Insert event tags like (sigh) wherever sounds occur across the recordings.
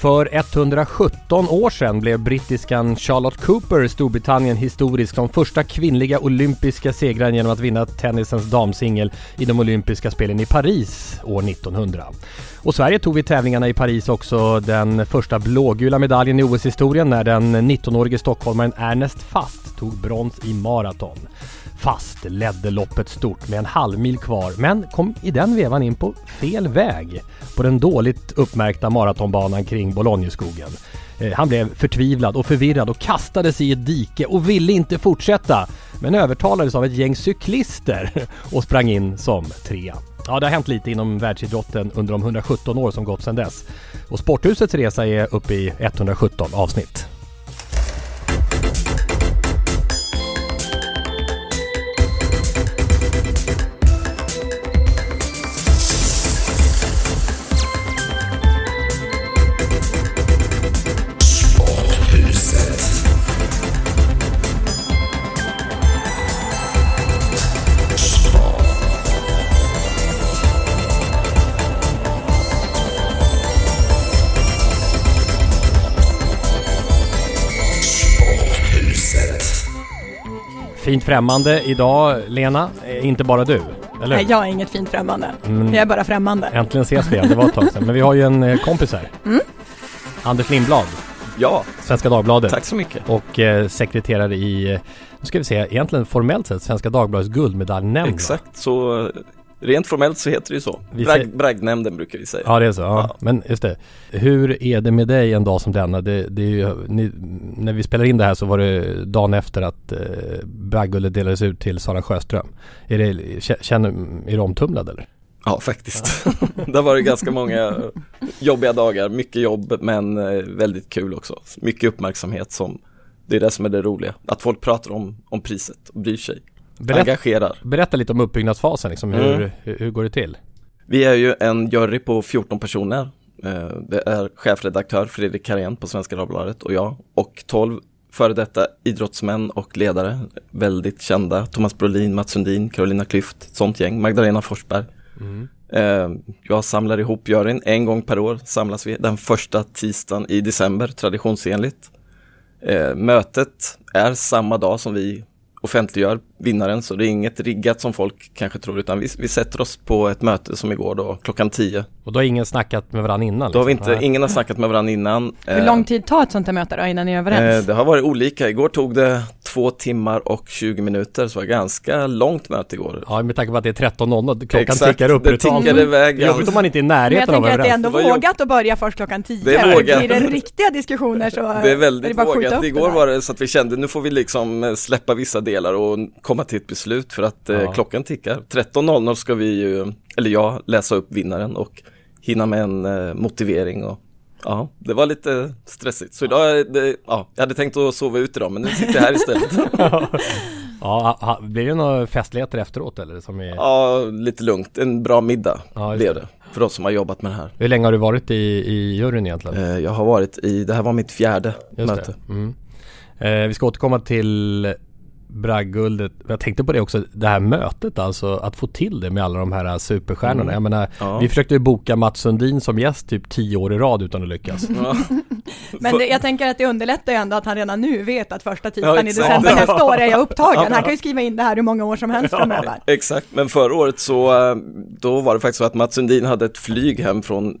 För 117 år sedan blev brittiskan Charlotte Cooper Storbritannien historisk som första kvinnliga olympiska segraren genom att vinna tennisens damsingel i de olympiska spelen i Paris år 1900. Och Sverige tog vid tävlingarna i Paris också den första blågula medaljen i OS-historien när den 19-årige stockholmaren Ernest Fast tog brons i maraton. Fast ledde loppet stort med en halv mil kvar men kom i den vevan in på fel väg på den dåligt uppmärkta maratonbanan kring Bologneskogen. Eh, han blev förtvivlad och förvirrad och kastade sig i ett dike och ville inte fortsätta men övertalades av ett gäng cyklister (laughs) och sprang in som trea. Ja, det har hänt lite inom världsidrotten under de 117 år som gått sedan dess. Och Sporthusets resa är uppe i 117 avsnitt. Fint främmande idag, Lena. Eh, Inte bara du, eller Nej, jag är inget fint främmande. Mm. Jag är bara främmande. Äntligen ses vi igen, det var ett tag sedan. Men vi har ju en eh, kompis här. Mm. Anders Lindblad, Ja, Svenska Dagbladet. tack så mycket. Och eh, sekreterare i, eh, nu ska vi se, egentligen formellt sett Svenska Dagbladets guldmedaljnämnd. Exakt, så rent formellt så heter det ju så. Säger- braggnämnden brukar vi säga. Ja det är så, ja. Ja. Men just det. Hur är det med dig en dag som denna? Det, det är ju, ni, när vi spelar in det här så var det dagen efter att eh, bragdguldet delades ut till Sara Sjöström. Är det, kä- känner, är du omtumlad eller? Ja, faktiskt. (laughs) det har varit ganska många jobbiga dagar, mycket jobb men eh, väldigt kul också. Mycket uppmärksamhet som, det är det som är det roliga. Att folk pratar om, om priset och bryr sig, Berätta, engagerar. berätta lite om uppbyggnadsfasen liksom. Hur, Mm. hur, hur går det till? Vi är ju en jury på 14 personer. Eh, Det är chefredaktör Fredrik Karén på Svenska Dagbladet och jag och 12 före detta idrottsmän och ledare, väldigt kända. Thomas Brolin, Mats Sundin, Carolina Klüft, sånt gäng, Magdalena Forsberg. Eh, Jag samlar ihop juryn en gång per år, samlas vi den första tisdagen i december, traditionsenligt. Eh, Mötet är samma dag som vi offentliggör vinnaren, så det är inget riggat som folk kanske tror, utan vi, vi sätter oss på ett möte som igår då, klockan 10. Och då har ingen snackat med varandra innan? Då har vi liksom? inte, Nej. ingen har snackat med varandra innan. Hur Eh, lång tid tar ett sånt här möte då innan ni är överens? Eh, det har varit olika. Igår tog det två timmar och 20 minuter, så det var ganska långt möte igår. Ja, med tanke på att det är 13.00, klockan Exakt, tickar upp det brutalt. tickade iväg. Det är Jobbigt om man inte är i Men jag närheten av tänker att det är ändå Det vågat att börja först klockan 10. Det är vågat. Blir det riktiga diskussioner så Det är väldigt att skjuta vågat. det Igår där. var det så att vi kände nu får vi liksom släppa vissa delar och komma till ett beslut för att eh, Ja. klockan tickar. 13.00 ska vi ju, eller jag, läsa upp vinnaren och hinna med en eh, motivering och Ja, det var lite stressigt. Så idag, det, ja, jag hade tänkt att sova ut idag men nu sitter jag här istället. (laughs) Ja, blir det några festligheter efteråt eller? Som är... Ja, lite lugnt. En bra middag Ja, blev det. För oss som har jobbat med det här. Hur länge har du varit i, i juryn egentligen? Eh, Jag har varit i, det här var mitt fjärde Just möte. Mm. Eh, vi ska återkomma till bragdguldet. Jag tänkte på det också, det här mötet alltså. Att få till det med alla de här superstjärnorna. Mm. Jag menar, Ja. vi försökte ju boka Mats Sundin som gäst typ tio år i rad utan att lyckas. Ja. (laughs) Men det, jag tänker att det underlättar ju ändå att han redan nu vet att första tisdagen i exakt. december Ja. nästa år är jag (laughs) upptagen. Ja. Han kan ju skriva in det här hur många år som helst framöver. Exakt, men förra året så, eh, då var det faktiskt så att Mats Sundin hade ett flyg hem från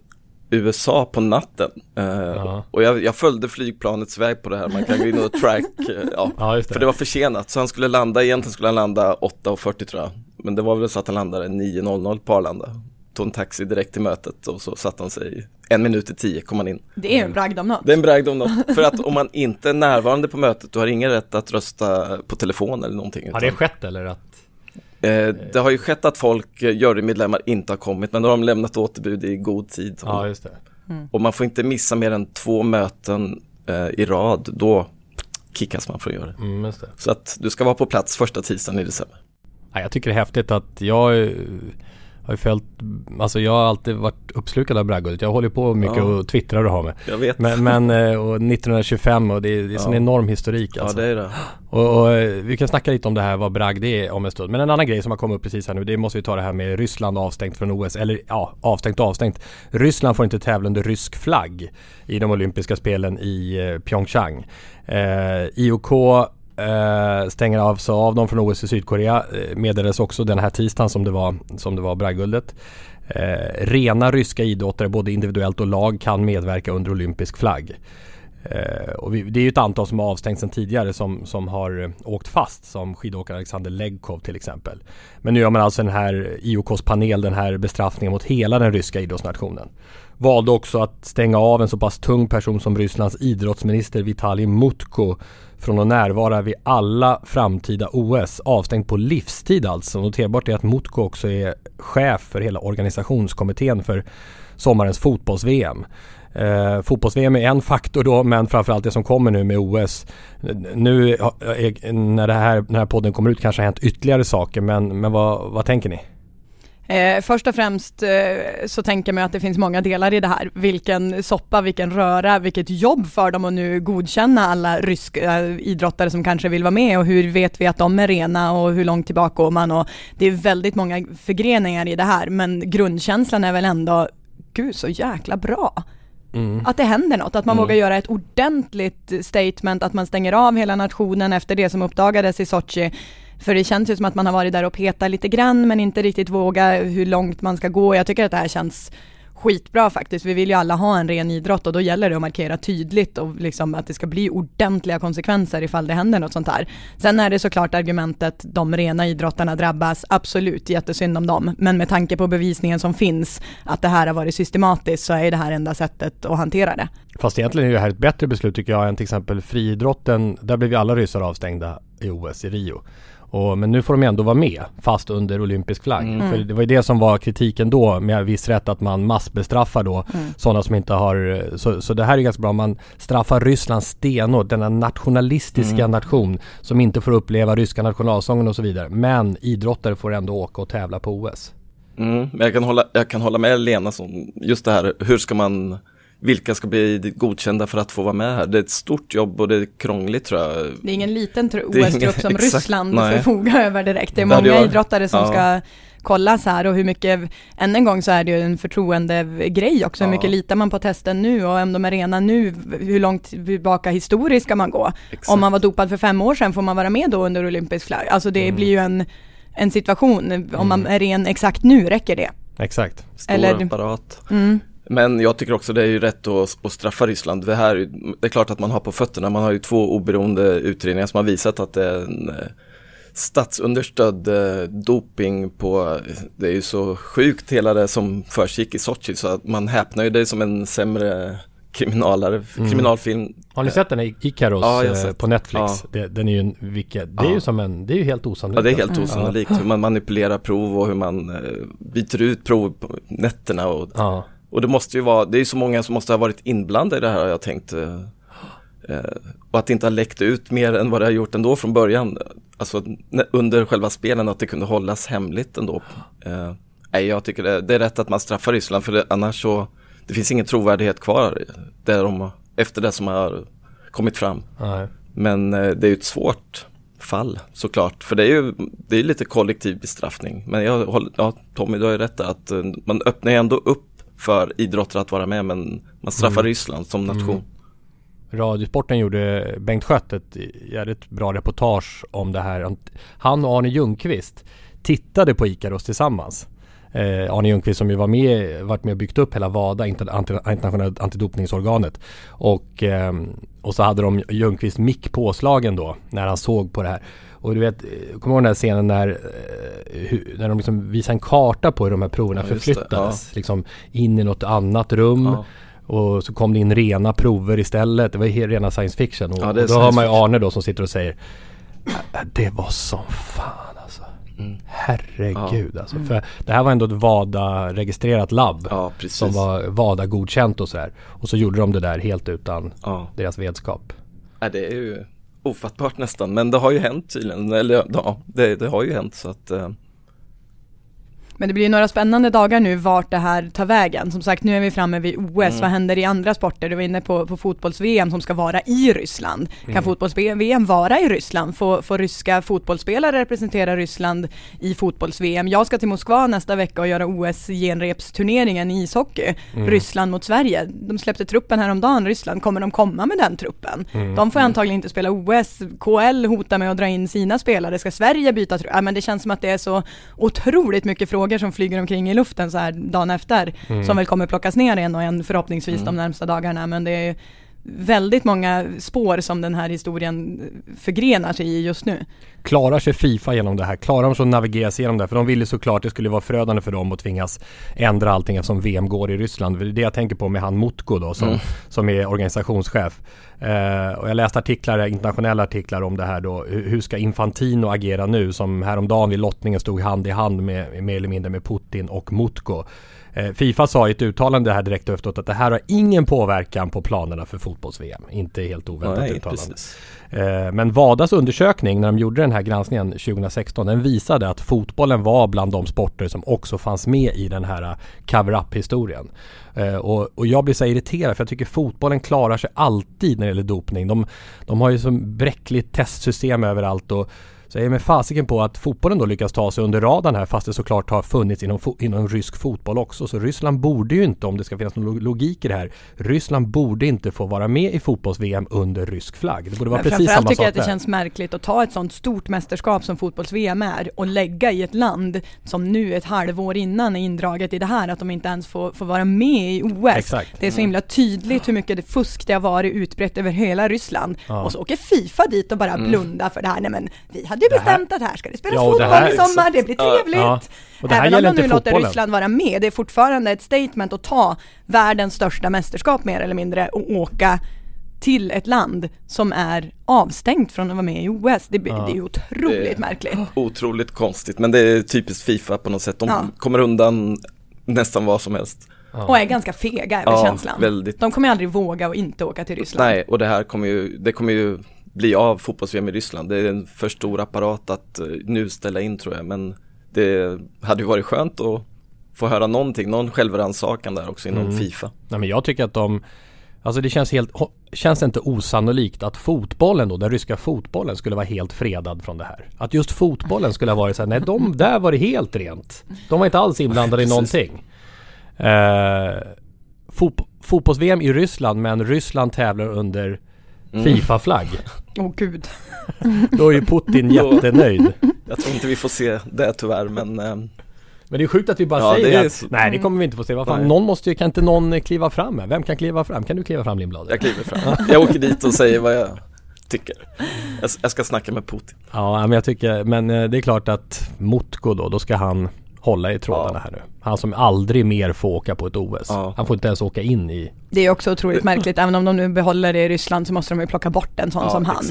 USA på natten. Eh, Ja. Och jag, jag följde flygplanets väg på det här, man kan gå in och track, eh, ja, (laughs) Ja, det. för det var försenat. Så han skulle landa, egentligen skulle han landa 8.40 tror jag. Men det var väl så att han landade 9.00 på Arlanda. Tog en taxi direkt till mötet och så satte han sig, en minut i tio kom han in. Det är en bragd om något. Det är en bragd om något, för att om man inte är närvarande på mötet, du har ingen rätt att rösta på telefon eller någonting. Har det skett eller? Att... Eh, det har ju skett att folk, eh, jurymedlemmar, inte har kommit men då har de lämnat återbud i god tid. Ja, just det. Och man får inte missa mer än två möten eh, i rad, då kickas man från jury. Mm, just det. Så att du ska vara på plats första tisdagen i december. Ja, jag tycker det är häftigt att jag eh, har ju följt, alltså jag har alltid varit uppslukad av bragdguldet. Jag håller på mycket Ja. och twittrar och har med. Jag vet. Men, men eh, och 1925 och det är, det är sån Ja. enorm historik ja, alltså. det är det. Och, och eh, vi kan snacka lite om det här vad bragd är om en stund. Men en annan grej som har kommit upp precis här nu, det måste vi ta det här med Ryssland avstängt från OS. Eller ja, avstängt och avstängt. Ryssland får inte tävla under rysk flagg i de olympiska spelen i eh, Pyeongchang. Eh, IOK eh, stänger av sig av dem från OS i Sydkorea. Eh, meddelades också den här tisdagen som det var, som det var bragdguldet. Eh, rena ryska idrottare både individuellt och lag kan medverka under olympisk flagg. Eh, och vi, det är ju ett antal som har avstängts sedan tidigare som, som har eh, åkt fast som skidåkare Alexander Legkov till exempel. Men nu gör man alltså den här IOKs panel den här bestraffningen mot hela den ryska idrottsnationen. Valde också att stänga av en så pass tung person som Rysslands idrottsminister Vitalij Mutko från att närvara vid alla framtida OS. Avstängd på livstid alltså. Noterbart är att Mutko också är chef för hela organisationskommittén för sommarens fotbolls-VM. Eh, fotbolls-VM är en faktor då men framförallt det som kommer nu med OS. Nu när, det här, när den här podden kommer ut kanske har hänt ytterligare saker men, men vad, vad tänker ni? Eh, först och främst eh, så tänker man att det finns många delar i det här. Vilken soppa, vilken röra, vilket jobb för dem att nu godkänna alla ryska eh, idrottare som kanske vill vara med och hur vet vi att de är rena och hur långt tillbaka går man och det är väldigt många förgreningar i det här men grundkänslan är väl ändå, gud så jäkla bra. Att det händer något, att man vågar göra ett ordentligt statement, att man stänger av hela nationen efter det som uppdagades i Sochi. För det känns ju som att man har varit där och petat lite grann men inte riktigt våga hur långt man ska gå. Jag tycker att det här känns skitbra faktiskt. Vi vill ju alla ha en ren idrott och då gäller det att markera tydligt och liksom att det ska bli ordentliga konsekvenser ifall det händer något sånt här. Sen är det såklart argumentet, de rena idrottarna drabbas, absolut jättesynd om dem. Men med tanke på bevisningen som finns, att det här har varit systematiskt, så är det här enda sättet att hantera det. Fast egentligen är det här ett bättre beslut tycker jag än till exempel friidrotten. Där blev ju alla ryssar avstängda i OS i Rio. Och, men nu får de ändå vara med fast under olympisk flagg. Mm. För det var ju det som var kritiken då med viss rätt att man massbestraffar då Mm. sådana som inte har så, så det här är ganska bra. Man straffar Ryssland stenhårt, denna nationalistiska Mm. nation som inte får uppleva ryska nationalsången och så vidare. Men idrottare får ändå åka och tävla på OS. Mm, men jag kan, hålla, jag kan hålla med Lena som, just det här, hur ska man, vilka ska bli godkända för att få vara med här? Det är ett stort jobb och det är krångligt tror jag. Det är ingen liten OS-grupp som (laughs) exakt, Ryssland nej. förfogar över direkt. Det är många varit- idrottare som ja. ska kollas här och hur mycket, än en gång så är det ju en förtroendegrej också, hur Ja. mycket litar man på testen nu och om de är rena nu, hur långt tillbaka historiskt ska man gå? Exakt. Om man var dopad för fem år sedan, får man vara med då under olympisk flagg? Alltså det blir ju en, en situation, om man är ren exakt nu, räcker det? Exakt. Stor Eller- apparat. Mm. Men jag tycker också det är ju rätt att, att straffa Ryssland. Det, här, det är klart att man har på fötterna, man har ju två oberoende utredningar som har visat att det är en eh, statsunderstödd eh, doping på, det är ju så sjukt hela det som försiggick i Sochi så att man häpnar ju, det är som en sämre kriminalare, kriminalfilm. Har ni sett den i Ikaros Ja, eh, sett. på Netflix? Ja. Det, den är ju en, vilka, det är Ja. ju som en, det är ju helt osannolikt. Ja det är helt osannolikt hur man manipulerar prov och hur man byter ut prov på nätterna och Ja. Och det måste ju vara, det är så många som måste ha varit inblandade i det här har jag tänkt. eh, eh, Och att det inte har läckt ut mer än vad det har gjort ändå från början. Alltså under själva spelen att det kunde hållas hemligt ändå. Eh, Nej, jag tycker det, det är rätt att man straffar Ryssland för det, annars så, det finns ingen trovärdighet kvar där de, efter det som har kommit fram. Nej. Men eh, det är ju ett svårt, fall såklart. För det är ju det är lite kollektiv bestraffning. Men jag håller, ja Tommy du har ju rätt att man öppnar ju ändå upp för idrottare att vara med men man straffar Mm. Ryssland som nation. Mm. Radiosporten gjorde Bengt Schött ett jävligt bra reportage om det här. Han och Arne Ljungqvist tittade på Ikaros tillsammans. Eh, Arne Ljungqvist som ju var med, varit med och byggt upp hela WADA, internationella antidopningsorganet. Och, ehm, och så hade de Ljungqvist mick påslagen då när han såg på det här. Och du vet, kommer du ihåg den här scenen när, eh, när de liksom visar en karta på hur de här proverna Ja, förflyttades. Liksom in i något annat rum. Ja. Och så kom det in rena prover istället. Det var rena science fiction. Och, Ja, och då science man ju. Arne då som sitter och säger "Äh, Det var som fan alltså. Mm. Herregud alltså. För det här var ändå ett VADA-registrerat labb. Ja. Som var VADA-godkänt och sådär. Och så gjorde de det där helt utan Ja. deras vetskap. Ja, det är ju ofattbart nästan, men det har ju hänt tydligen. Eller ja, det, det har ju hänt så att eh, men det blir ju några spännande dagar nu vart det här tar vägen. Som sagt, nu är vi framme vid OS. Mm. Vad händer i andra sporter? Du var inne på, på fotbolls-VM som ska vara i Ryssland. Kan Mm. fotbolls-VM vara i Ryssland? Får, får ryska fotbollsspelare representera Ryssland i fotbolls-VM? Jag ska till Moskva nästa vecka och göra OS-genrepsturneringen i ishockey. Mm. Ryssland mot Sverige. De släppte truppen häromdagen, Ryssland. Kommer de komma med den truppen? Mm. De får antagligen inte spela OS. KL hotar med att dra in sina spelare. Ska Sverige byta trupp? Ja, men det känns som att det är så otroligt mycket frågor som flyger omkring i luften så här dagen efter. Som väl kommer plockas ner en och en förhoppningsvis de närmsta dagarna. Men det är väldigt många spår som den här historien förgrenar sig i just nu. Klarar sig Fifa genom det här? Klarar de så att navigera sig igenom det? För de ville såklart det skulle vara förödande för dem att tvingas ändra allting eftersom VM går i Ryssland. Det är det jag tänker på med han Mutko då som, som är organisationschef. Eh, och jag läste artiklar, internationella artiklar om det här då. Hur hur ska Infantino agera nu? Som häromdagen vid lottningen stod hand i hand med, mer eller mindre med Putin och Mutko. Eh, Fifa sa i ett uttalande här direkt efteråt att det här har ingen påverkan på planerna för fotbolls-VM. Inte helt oväntat nej, uttalande. precis. Eh, Men Vadas undersökning när de gjorde den här granskningen 2016 den visade att fotbollen var bland de sporter som också fanns med i den här eh, cover-up historien. Och, och jag blir så irriterad för jag tycker fotbollen klarar sig alltid när det gäller dopning. De, de har ju så bräckligt testsystem överallt och så jag är med fasiken på att fotbollen då lyckas ta sig under radarn här fast det såklart har funnits inom, inom rysk fotboll också. Så Ryssland borde ju inte, om det ska finnas någon lo- logik i det här, Ryssland borde inte få vara med i fotbolls-VM under rysk flagg. Det borde vara Men precis samma tycker sak jag att det där. känns märkligt att ta ett sånt stort mästerskap som fotbolls-VM är och lägga i ett land som nu ett halvår innan är indraget i det här att de inte ens får, får vara med i OS. Exakt. Det är så himla tydligt hur mycket det fusk det har varit utbrett över hela Ryssland. Ja. Och så åker Fifa dit och bara blundar för det här. Nej men vi hade ju Det här- bestämt att här ska det spelas Ja, och det fotboll här- i sommar, det blir trevligt. Ja. Och det här Även om de nu låter fotbollen. Ryssland vara med, det är fortfarande ett statement att ta världens största mästerskap mer eller mindre och åka till ett land som är avstängt från att vara med i OS. Det, blir- det är ju otroligt Det- märkligt. Otroligt konstigt, men det är typiskt Fifa på något sätt. De Ja. kommer undan nästan vad som helst. Och är ganska fega över Ja, känslan. väldigt. De kommer aldrig våga och inte åka till Ryssland. Nej, och det här kommer ju, det kommer ju bli av fotbolls-VM i Ryssland. Det är en för stor apparat att eh, nu ställa in tror jag, men det hade ju varit skönt att få höra någonting, någon självrannsakan där också inom Mm. Fifa. Nej men jag tycker att de Alltså det känns helt, känns inte osannolikt att fotbollen då, den ryska fotbollen skulle vara helt fredad från det här? Att just fotbollen skulle ha varit så här, nej de, där var det helt rent. De var inte alls inblandade (laughs) i någonting. Eh, fot, Fotbolls-VM i Ryssland men Ryssland tävlar under Mm. Fifa-flagg. Åh gud. (laughs) Då är ju Putin jättenöjd. Jag tror inte vi får se det tyvärr, men eh, Men det är sjukt att vi bara Ja, säger det att så- nej det kommer vi inte få se. Vad fan, Nej. någon måste ju, kan inte någon kliva fram här? Vem kan kliva fram? Kan du kliva fram Lindblad? jag kliver fram. Jag åker dit och säger vad jag tycker. Jag, jag ska snacka med Putin. Ja men jag tycker, men eh, det är klart att Motko då, då ska han hålla i trådarna Ja. här nu. Han som aldrig mer får åka på ett OS. Ja. Han får inte ens åka in i... Det är också otroligt märkligt, även om de nu behåller det i Ryssland så måste de ju plocka bort en sån Ja, som han.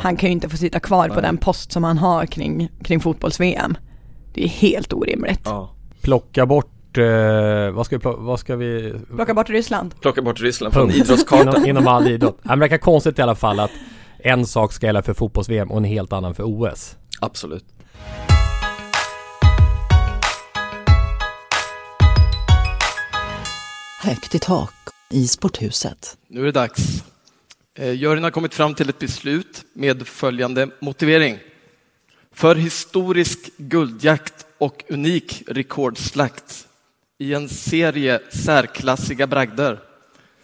Han kan ju inte få sitta kvar på Nej. den post som han har kring, kring fotbolls-VM. Det är helt orimligt. Ja. Plocka bort, eh, vad ska vi, vad ska vi... Plocka bort Ryssland. Plocka bort Ryssland från Punkt. idrottskartan. inom, inom all idrott. (laughs) Det verkar konstigt i alla fall att en sak ska gälla för fotbolls-VM och en helt annan för OS. Absolut. Högt i tak i sporthuset. Nu är det dags. Eh, juryn har kommit fram till ett beslut med följande motivering. För historisk guldjakt och unik rekordslakt i en serie särklassiga bragder.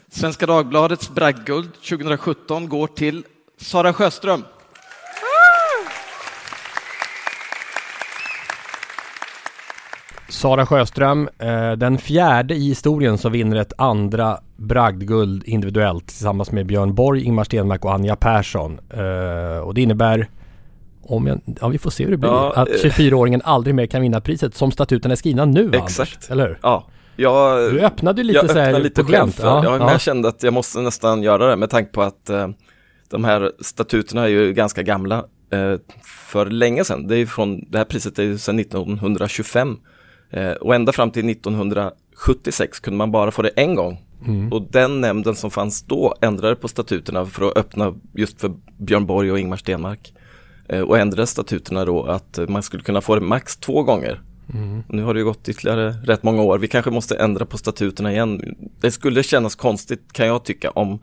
Svenska Dagbladets bragdguld 2017 går till Sara Sjöström. Sara Sjöström, eh, den fjärde i historien som vinner ett andra bragdguld individuellt tillsammans med Björn Borg, Ingmar Stenmark och Anja Persson. Eh, och det innebär om jag, ja vi får se hur det blir. Ja, att eh. 24-åringen aldrig mer kan vinna priset som statuten är skrivna nu Exakt. Anders, eller hur? Ja, jag, Du öppnade lite jag så här lite på glänt. för, ja, men jag kände att jag måste nästan göra det med tanke på att eh, de här statuterna är ju ganska gamla eh, för länge sedan. Det, är från, det här priset är ju sedan 1925 eh, och ända fram till 1976 kunde man bara få det en gång. Mm. Och den nämnden som fanns då ändrade på statuterna för att öppna just för Björn Borg och Ingmar Stenmark. Eh, och ändrade statuterna då att man skulle kunna få det max två gånger. Nu har det ju gått ytterligare rätt många år. Vi kanske måste ändra på statuterna igen. Det skulle kännas konstigt kan jag tycka om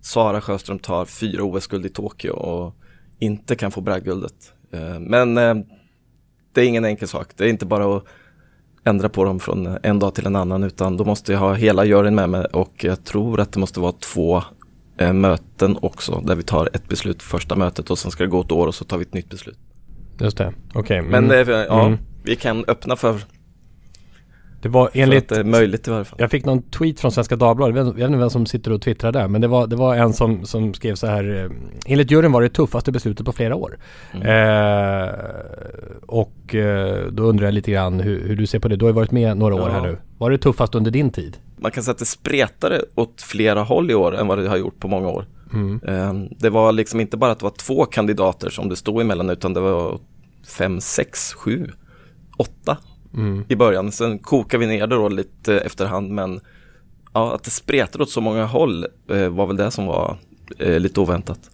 Sara Sjöström tar fyra OS-guld i Tokyo och inte kan få bragdguldet. Eh, Men eh, det är ingen enkel sak. Det är inte bara att ändra på dem från en dag till en annan utan då måste jag ha hela juryn med mig och jag tror att det måste vara två eh, möten också där vi tar ett beslut första mötet och sen ska det gå ett år och så tar vi ett nytt beslut. Just det, okej. Men mm. eh, ja, Mm. vi kan öppna för, det var för enligt att det är möjligt i varje fall. Jag fick någon tweet från Svenska Dagbladet, jag vet inte vem som sitter och twittrar där, men det var, det var en som, som skrev så här, eh, enligt juryn var det tuffaste beslutet på flera år. Mm. Eh, och eh, då undrar jag lite grann hur, hur du ser på det, du har ju varit med några år Ja. här nu. Var det tuffast under din tid? Man kan säga att det spretade åt flera håll i år än vad det har gjort på många år. Eh, Det var liksom inte bara att det var två kandidater som det stod emellan utan det var fem, sex, sju, åtta i början. Sen kokade vi ner det då lite efterhand men ja, att det spretade åt så många håll eh, var väl det som var eh, lite oväntat.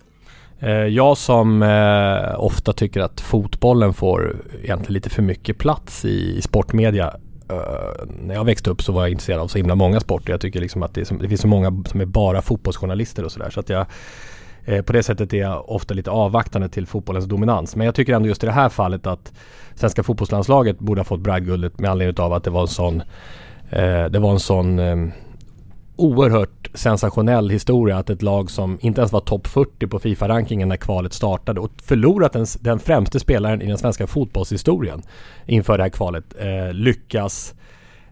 Eh, jag som eh, ofta tycker att fotbollen får egentligen lite för mycket plats i, i sportmedia. Eh, när jag växte upp så var jag intresserad av så himla många sporter. Jag tycker liksom att det, är det finns så många som är bara fotbollsjournalister och sådär. Så att jag eh, på det sättet är jag ofta lite avvaktande till fotbollens dominans. Men jag tycker ändå just i det här fallet att svenska fotbollslandslaget borde ha fått bragdguldet med anledning av att det var en sån eh, det var en sån eh, oerhört sensationell historia att ett lag som inte ens var topp 40 på Fifa-rankingen när kvalet startade och förlorat den, den främste spelaren i den svenska fotbollshistorien inför det här kvalet eh, lyckas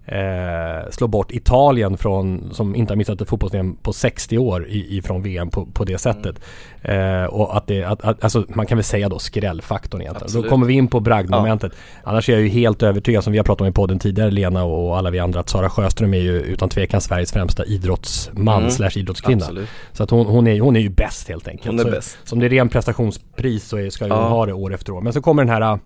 eh, slå bort Italien från, som inte har missat ett fotbolls-VM på 60 år ifrån VM på, på det sättet. Eh, och att det, att, att, alltså man kan väl säga då skrällfaktorn egentligen. Absolut. Då kommer vi in på bragdmomentet. Annars är jag ju helt övertygad, som vi har pratat om i podden tidigare, Lena och alla vi andra, att Sara Sjöström är ju utan tvekan Sveriges främsta idrottsman Mm. slash idrottskvinna. Absolut. Så att hon, hon, är, hon är ju bäst helt enkelt. Hon är så, bäst. Så om det är ren prestationspris så är, ska ju Ja. hon ha det år efter år. Men så kommer den här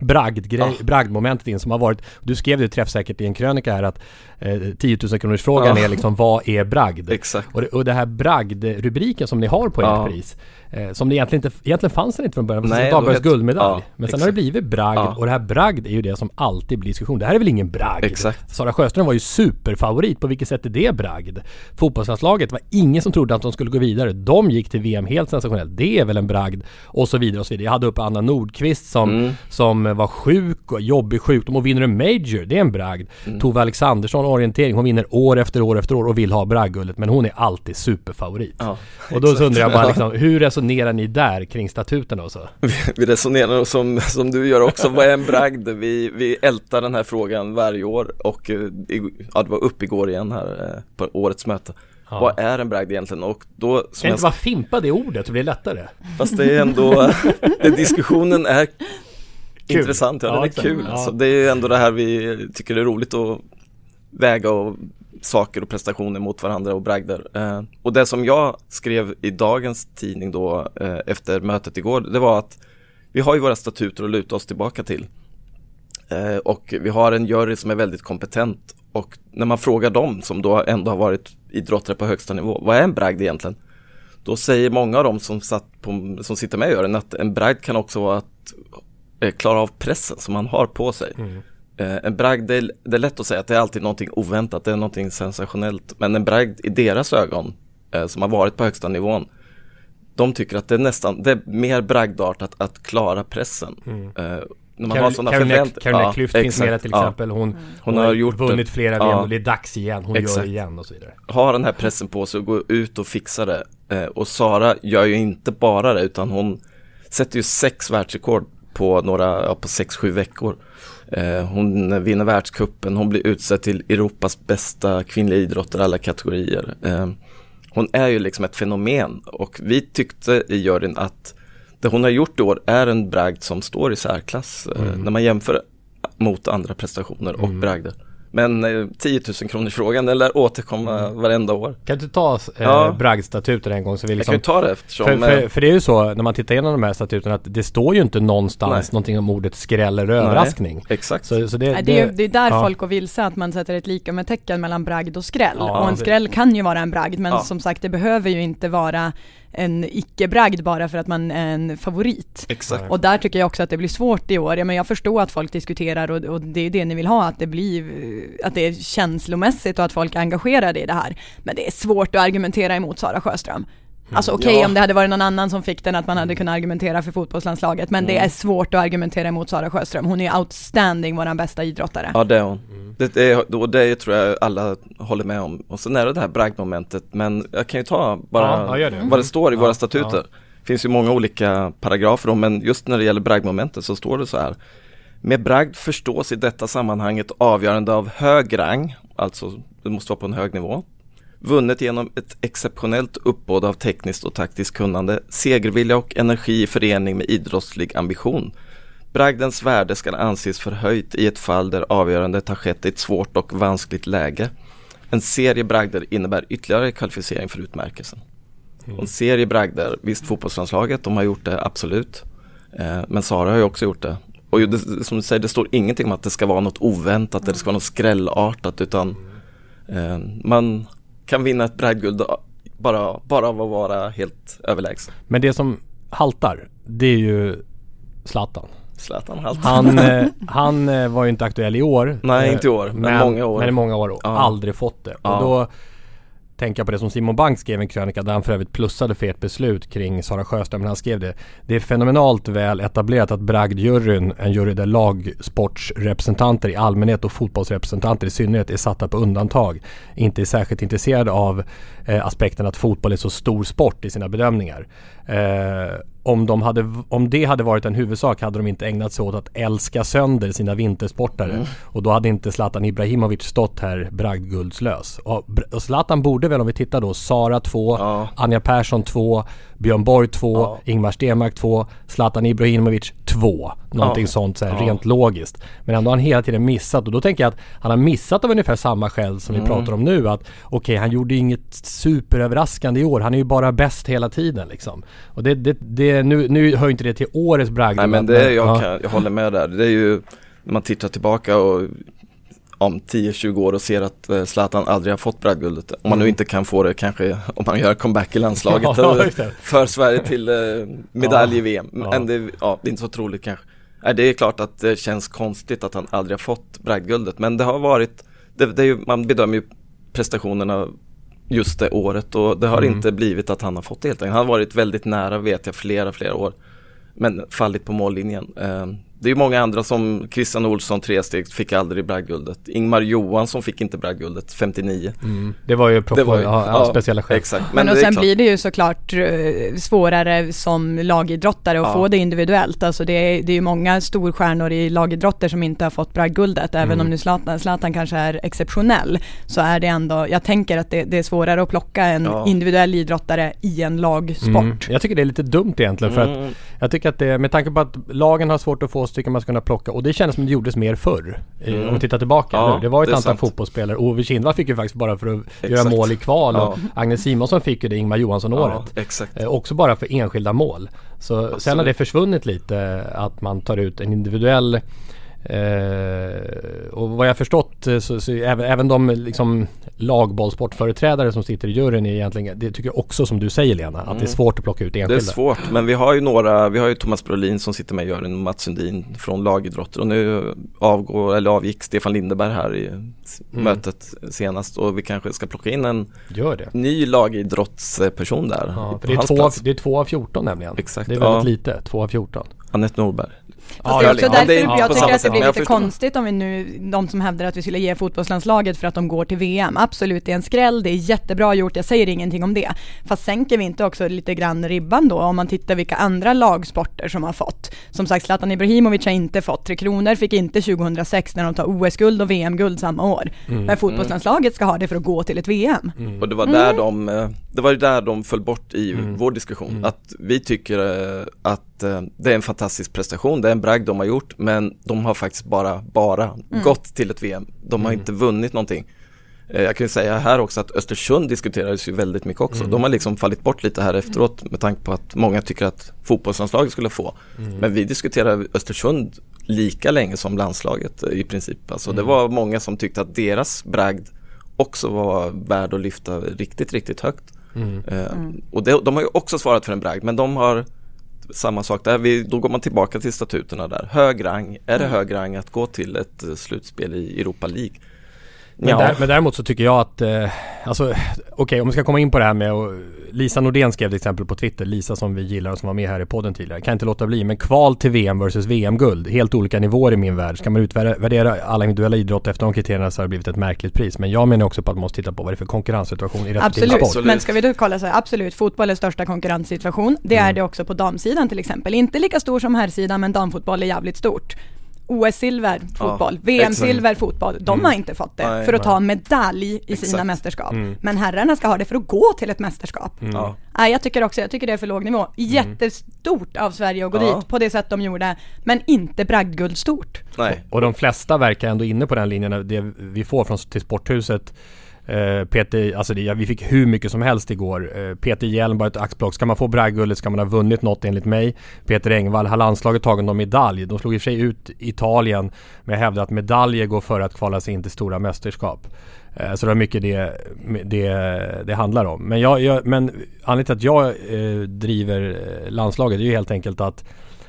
bragdgrej, Ja. bragdmomentet in som har varit, du skrev det träffsäkert i en krönika här att eh, 10 000 kronors frågan Ja. är liksom vad är bragd? Exakt. Och det, och det här bragd-rubriken som ni har på Ja. ert pris eh, Som det egentligen inte, egentligen fanns den inte från början, det var vet- guldmedalj ja, Men sen har det exakt. blivit bragd och det här bragd är ju det som alltid blir diskussion Det här är väl ingen bragd? Exakt. Sara Sjöström var ju superfavorit, på vilket sätt är det bragd? Fotbollslandslaget var ingen som trodde att de skulle gå vidare De gick till VM helt sensationellt, det är väl en bragd? Och så vidare och så vidare Jag hade uppe Anna Nordqvist som, Mm. som var sjuk och jobbig sjukdom och vinner en major, det är en bragd Mm. Tove Alexandersson orientering, hon vinner år efter år efter år och vill ha bragdguldet men hon är alltid superfavorit Ja, Och då undrar jag bara Ja. liksom, hur resonerar ni där kring statuterna och så? Vi resonerar som, som du gör också, vad är en bragd? Vi, vi ältar den här frågan varje år och eh, ja, det var upp igår igen här eh, på årets möte. Ja. Vad är en bragd egentligen? Och då, som Kan jag, inte bara fimpa det ordet så blir det lättare? fast det är ändå, (laughs) det, diskussionen är Kul. intressant, ja, Ja, den är exakt. kul. Ja. Alltså, det är ändå det här vi tycker det är roligt att väga och saker och prestationer mot varandra och bragder. Eh, och det som jag skrev i dagens tidning då eh, efter mötet igår, det var att vi har ju våra statuter att luta oss tillbaka till. Eh, och vi har en jury som är väldigt kompetent och när man frågar dem som då ändå har varit idrottare på högsta nivå, vad är en bragd egentligen? Då säger många av dem som, satt på, som sitter med i juryn att en bragd kan också vara att eh, klara av pressen som man har på sig. Mm en bragd, det är, det är lätt att säga att det är alltid någonting oväntat, det är någonting sensationellt. Men en bragd i deras ögon eh, som har varit på högsta nivån. De tycker att det är nästan, det är mer bragdartat att, att klara pressen. Eh, när man har sådana förväntningar. Carolina Klüft finns med till exempel. Hon, hon, har, gjort vunnit flera VM och det är dags igen. Hon Exakt. gör det igen och så vidare. Ha den här pressen på sig och gå ut och fixa det. Eh, och Sara gör ju inte bara det utan hon sätter ju sex världsrekord på några, ja, på sex, sju veckor. Eh, hon vinner världskuppen, hon blir utsedd till Europas bästa kvinnliga idrottare alla kategorier. Eh, hon är ju liksom ett fenomen och vi tyckte i juryn att det hon har gjort i år är en bragd som står i särklass eh, mm. när man jämför mot andra prestationer och mm. bragder. Men eh, 10 000 kronors frågan den lär återkomma mm. varenda år. Kan du ta eh, ja. bragdstatuten en gång? Så vi liksom, Jag kan ju ta det eftersom... För, för, för, det är ju så när man tittar igenom de här statuterna att det står ju inte någonstans Nej. någonting om ordet skräll eller överraskning. Nej, exakt. Så, så det, Nej, det, är, det är där ja. folk går vilse att man sätter ett lika med tecken mellan bragd och skräll. Ja, och en skräll kan ju vara en bragd men som sagt det behöver ju inte vara en icke-bragd bara för att man är en favorit. Exakt. Och där tycker jag också att det blir svårt i år. Ja, men jag förstår att folk diskuterar och, och, det är det ni vill ha, att det blir, att det är känslomässigt och att folk är engagerade i det här. Men det är svårt att argumentera emot Sara Sjöström. Alltså okej okay, ja. om det hade varit någon annan som fick den att man hade kunnat argumentera för fotbollslandslaget men mm. det är svårt att argumentera emot Sara Sjöström. Hon är outstanding, våran bästa idrottare. Ja det är hon. Mm. Det, det, och det tror jag alla håller med om. Och sen är det det här bragdmomentet men jag kan ju ta bara ja, det. vad det står i våra statuter. Det finns ju många olika paragrafer om men just när det gäller bragdmomentet så står det så här. Med bragd förstås i detta sammanhanget avgörande av hög rang, alltså det måste vara på en hög nivå Vunnet genom ett exceptionellt uppbåd av tekniskt och taktiskt kunnande, segervilja och energi i förening med idrottslig ambition. Bragdens värde ska anses förhöjt i ett fall där avgörandet har skett i ett svårt och vanskligt läge. En serie bragder innebär ytterligare kvalificering för utmärkelsen. Mm. En serie bragder, visst fotbollslandslaget, de har gjort det absolut. Eh, men Sara har ju också gjort det. Och det, som du säger, det står ingenting om att det ska vara något oväntat, eller det ska vara något skrällartat utan eh, man kan vinna ett bragdguld bara, bara av att vara helt överlägsen. Men det som haltar, det är ju Zlatan. Zlatan haltar. Han, eh, (laughs) han eh, var ju inte aktuell i år. Nej, inte i år, men, men många år. Men i många år och ja. aldrig fått det. Ja. Och då tänka på det som Simon Bank skrev i en krönika där han för övrigt plussade för ett beslut kring Sara Sjöström. Men han skrev det. Det är fenomenalt väl etablerat att bragdjuryn, en jury där lagsportsrepresentanter i allmänhet och fotbollsrepresentanter i synnerhet är satta på undantag. Inte är särskilt intresserade av eh, aspekten att fotboll är så stor sport i sina bedömningar. Eh, om, de hade, om det hade varit en huvudsak hade de inte ägnat sig åt att älska sönder sina vintersportare. Mm. Och då hade inte Zlatan Ibrahimovic stått här bragdguldslös. Och, och Zlatan borde väl om vi tittar då, Sara 2, ja. Anja Persson 2, Björn Borg 2, ja. Ingmar Stenmark 2, Zlatan Ibrahimovic 2. Någonting ja. sånt så här, rent logiskt. Men ändå har han hela tiden missat och då tänker jag att han har missat av ungefär samma skäl som mm. vi pratar om nu. Att okej, okay, han gjorde inget superöverraskande i år. Han är ju bara bäst hela tiden liksom. Och det, det, det nu, nu hör inte det till årets bragd. Nej men det, är, jag, kan, jag håller med där. Det är ju när man tittar tillbaka och om 10-20 år och ser att eh, Zlatan aldrig har fått bragdguldet. Om man nu mm. inte kan få det kanske om man gör comeback i landslaget (laughs) ja, för Sverige till eh, medalj ja, i VM. Men ja. Det, ja, det är inte så troligt kanske. Nej, det är klart att det känns konstigt att han aldrig har fått bragdguldet. Men det har varit, det, det är ju, man bedömer ju prestationerna just det året och det har mm. inte blivit att han har fått det helt enkelt. Han har varit väldigt nära vet jag flera, flera år. Men fallit på mållinjen. Eh, det är många andra som Christian Olsson tresteg fick aldrig bragdguldet. Ingmar Johansson fick inte bragdguldet 59. Mm. Det var ju det var, ja, ja, speciella skäl. Exakt. Men, Men och sen klart. blir det ju såklart uh, svårare som lagidrottare att ja. få det individuellt. Alltså det är, det är ju många storstjärnor i lagidrotter som inte har fått bragdguldet. Även mm. om nu Zlatan, Zlatan kanske är exceptionell så är det ändå, jag tänker att det, det är svårare att plocka en individuell idrottare i en lagsport. Mm. Jag tycker det är lite dumt egentligen för att mm. Jag tycker att det, med tanke på att lagen har svårt att få så tycker man ska kunna plocka och det kändes som det gjordes mer förr. Mm. Om vi tittar tillbaka ja, nu. Det var ett antal sant. fotbollsspelare. Ove Kindvall fick ju faktiskt bara för att exakt. göra mål i kval ja. och Agnes Simonsson fick ju det Ingmar Johansson-året. Ja, exakt. Eh, också bara för enskilda mål. Så Absolut. sen har det försvunnit lite att man tar ut en individuell Eh, och vad jag förstått eh, så, så även, även de liksom lagbollsportföreträdare som sitter i juryn är egentligen, det tycker jag också som du säger Lena, att det är svårt att plocka ut enskilda. Det är svårt, men vi har ju några, vi har ju Thomas Brolin som sitter med i juryn och Mats Sundin från lagidrotter och nu avgår, eller avgick Stefan Lindeberg här i mötet senast och vi kanske ska plocka in en ny lagidrottsperson där. Ja, det, är två av, plats. det är två av 14 nämligen. Exakt, Det är väldigt ja. lite, två av 14. Anette Norberg. Fast det är också Ja, därför är jag tycker att det blir lite konstigt om vi nu, de som hävdar att vi skulle ge fotbollslandslaget för att de går till VM. Absolut, det är en skräll, det är jättebra gjort, jag säger ingenting om det. Fast sänker vi inte också lite grann ribban då om man tittar vilka andra lagsporter som har fått. Som sagt, Zlatan Ibrahimovic har inte fått, Tre Kronor fick inte 2006 när de tar OS-guld och VM-guld samma år. Men fotbollslandslaget ska ha det för att gå till ett VM. Och det var där de, eh, det var ju där de föll bort i vår diskussion. Att vi tycker eh, att eh, det är en fantastisk prestation, det är en bragd de har gjort, men de har faktiskt bara, bara gått till ett VM. De har inte vunnit någonting. Eh, Jag kan ju säga här också att Östersund diskuterades ju väldigt mycket också. De har liksom fallit bort lite här efteråt med tanke på att många tycker att fotbollslandslaget skulle få. Men vi diskuterar Östersund lika länge som landslaget eh, i princip. Alltså det var många som tyckte att deras bragd också var värd att lyfta riktigt, riktigt högt. Eh, Och det, de har ju också svarat för en bragd, men de har samma sak där. Vi, då går man tillbaka till statuterna där. Hög rang, är det hög rang att gå till ett eh, slutspel i Europa League? Men, Ja. där, men däremot så tycker jag att, eh, alltså okej om vi ska komma in på det här med och Lisa Nordén skrev till exempel på Twitter, Lisa som vi gillar och som var med här i podden tidigare, kan inte låta bli, men kval till VM versus VM-guld, helt olika nivåer i min värld. Ska man utvärdera alla individuella idrotter efter de kriterierna så har det blivit ett märkligt pris. Men jag menar också på att man måste titta på vad det är för konkurrenssituation i respektive sport. Absolut. men ska vi då kolla så här, absolut, fotboll är största konkurrenssituation. Det Mm. är det också på damsidan till exempel. Inte lika stor som herrsidan, men damfotboll är jävligt stort. OS-silver, fotboll, VM-silver, fotboll. De har inte fått det Mm. Nej, för att nej. ta medalj i sina Exakt. Mm. mästerskap. Men herrarna ska ha det för att gå till ett mästerskap. Ja. Nej, jag tycker också, jag tycker det är för låg nivå. Jättestort av Sverige att gå Ja. dit på det sätt de gjorde, men inte bragdguldstort. Nej, Och de flesta verkar ändå inne på den linjen. Det vi får från till Sporthuset eh, Peter, alltså det, ja, vi fick hur mycket som helst igår. Eh, Peter Hjelm, bara ett axplock. Ska man få bragdguldet ska man ha vunnit något enligt mig. Peter Engvall, har landslaget tagit någon medalj? De slog i och för sig ut Italien, men jag hävdar att medaljer går före att kvala sig in till stora mästerskap. Eh, Så det är mycket det, det, det handlar om. Men, jag, jag, men anledningen till att jag eh, driver eh, landslaget är ju helt enkelt att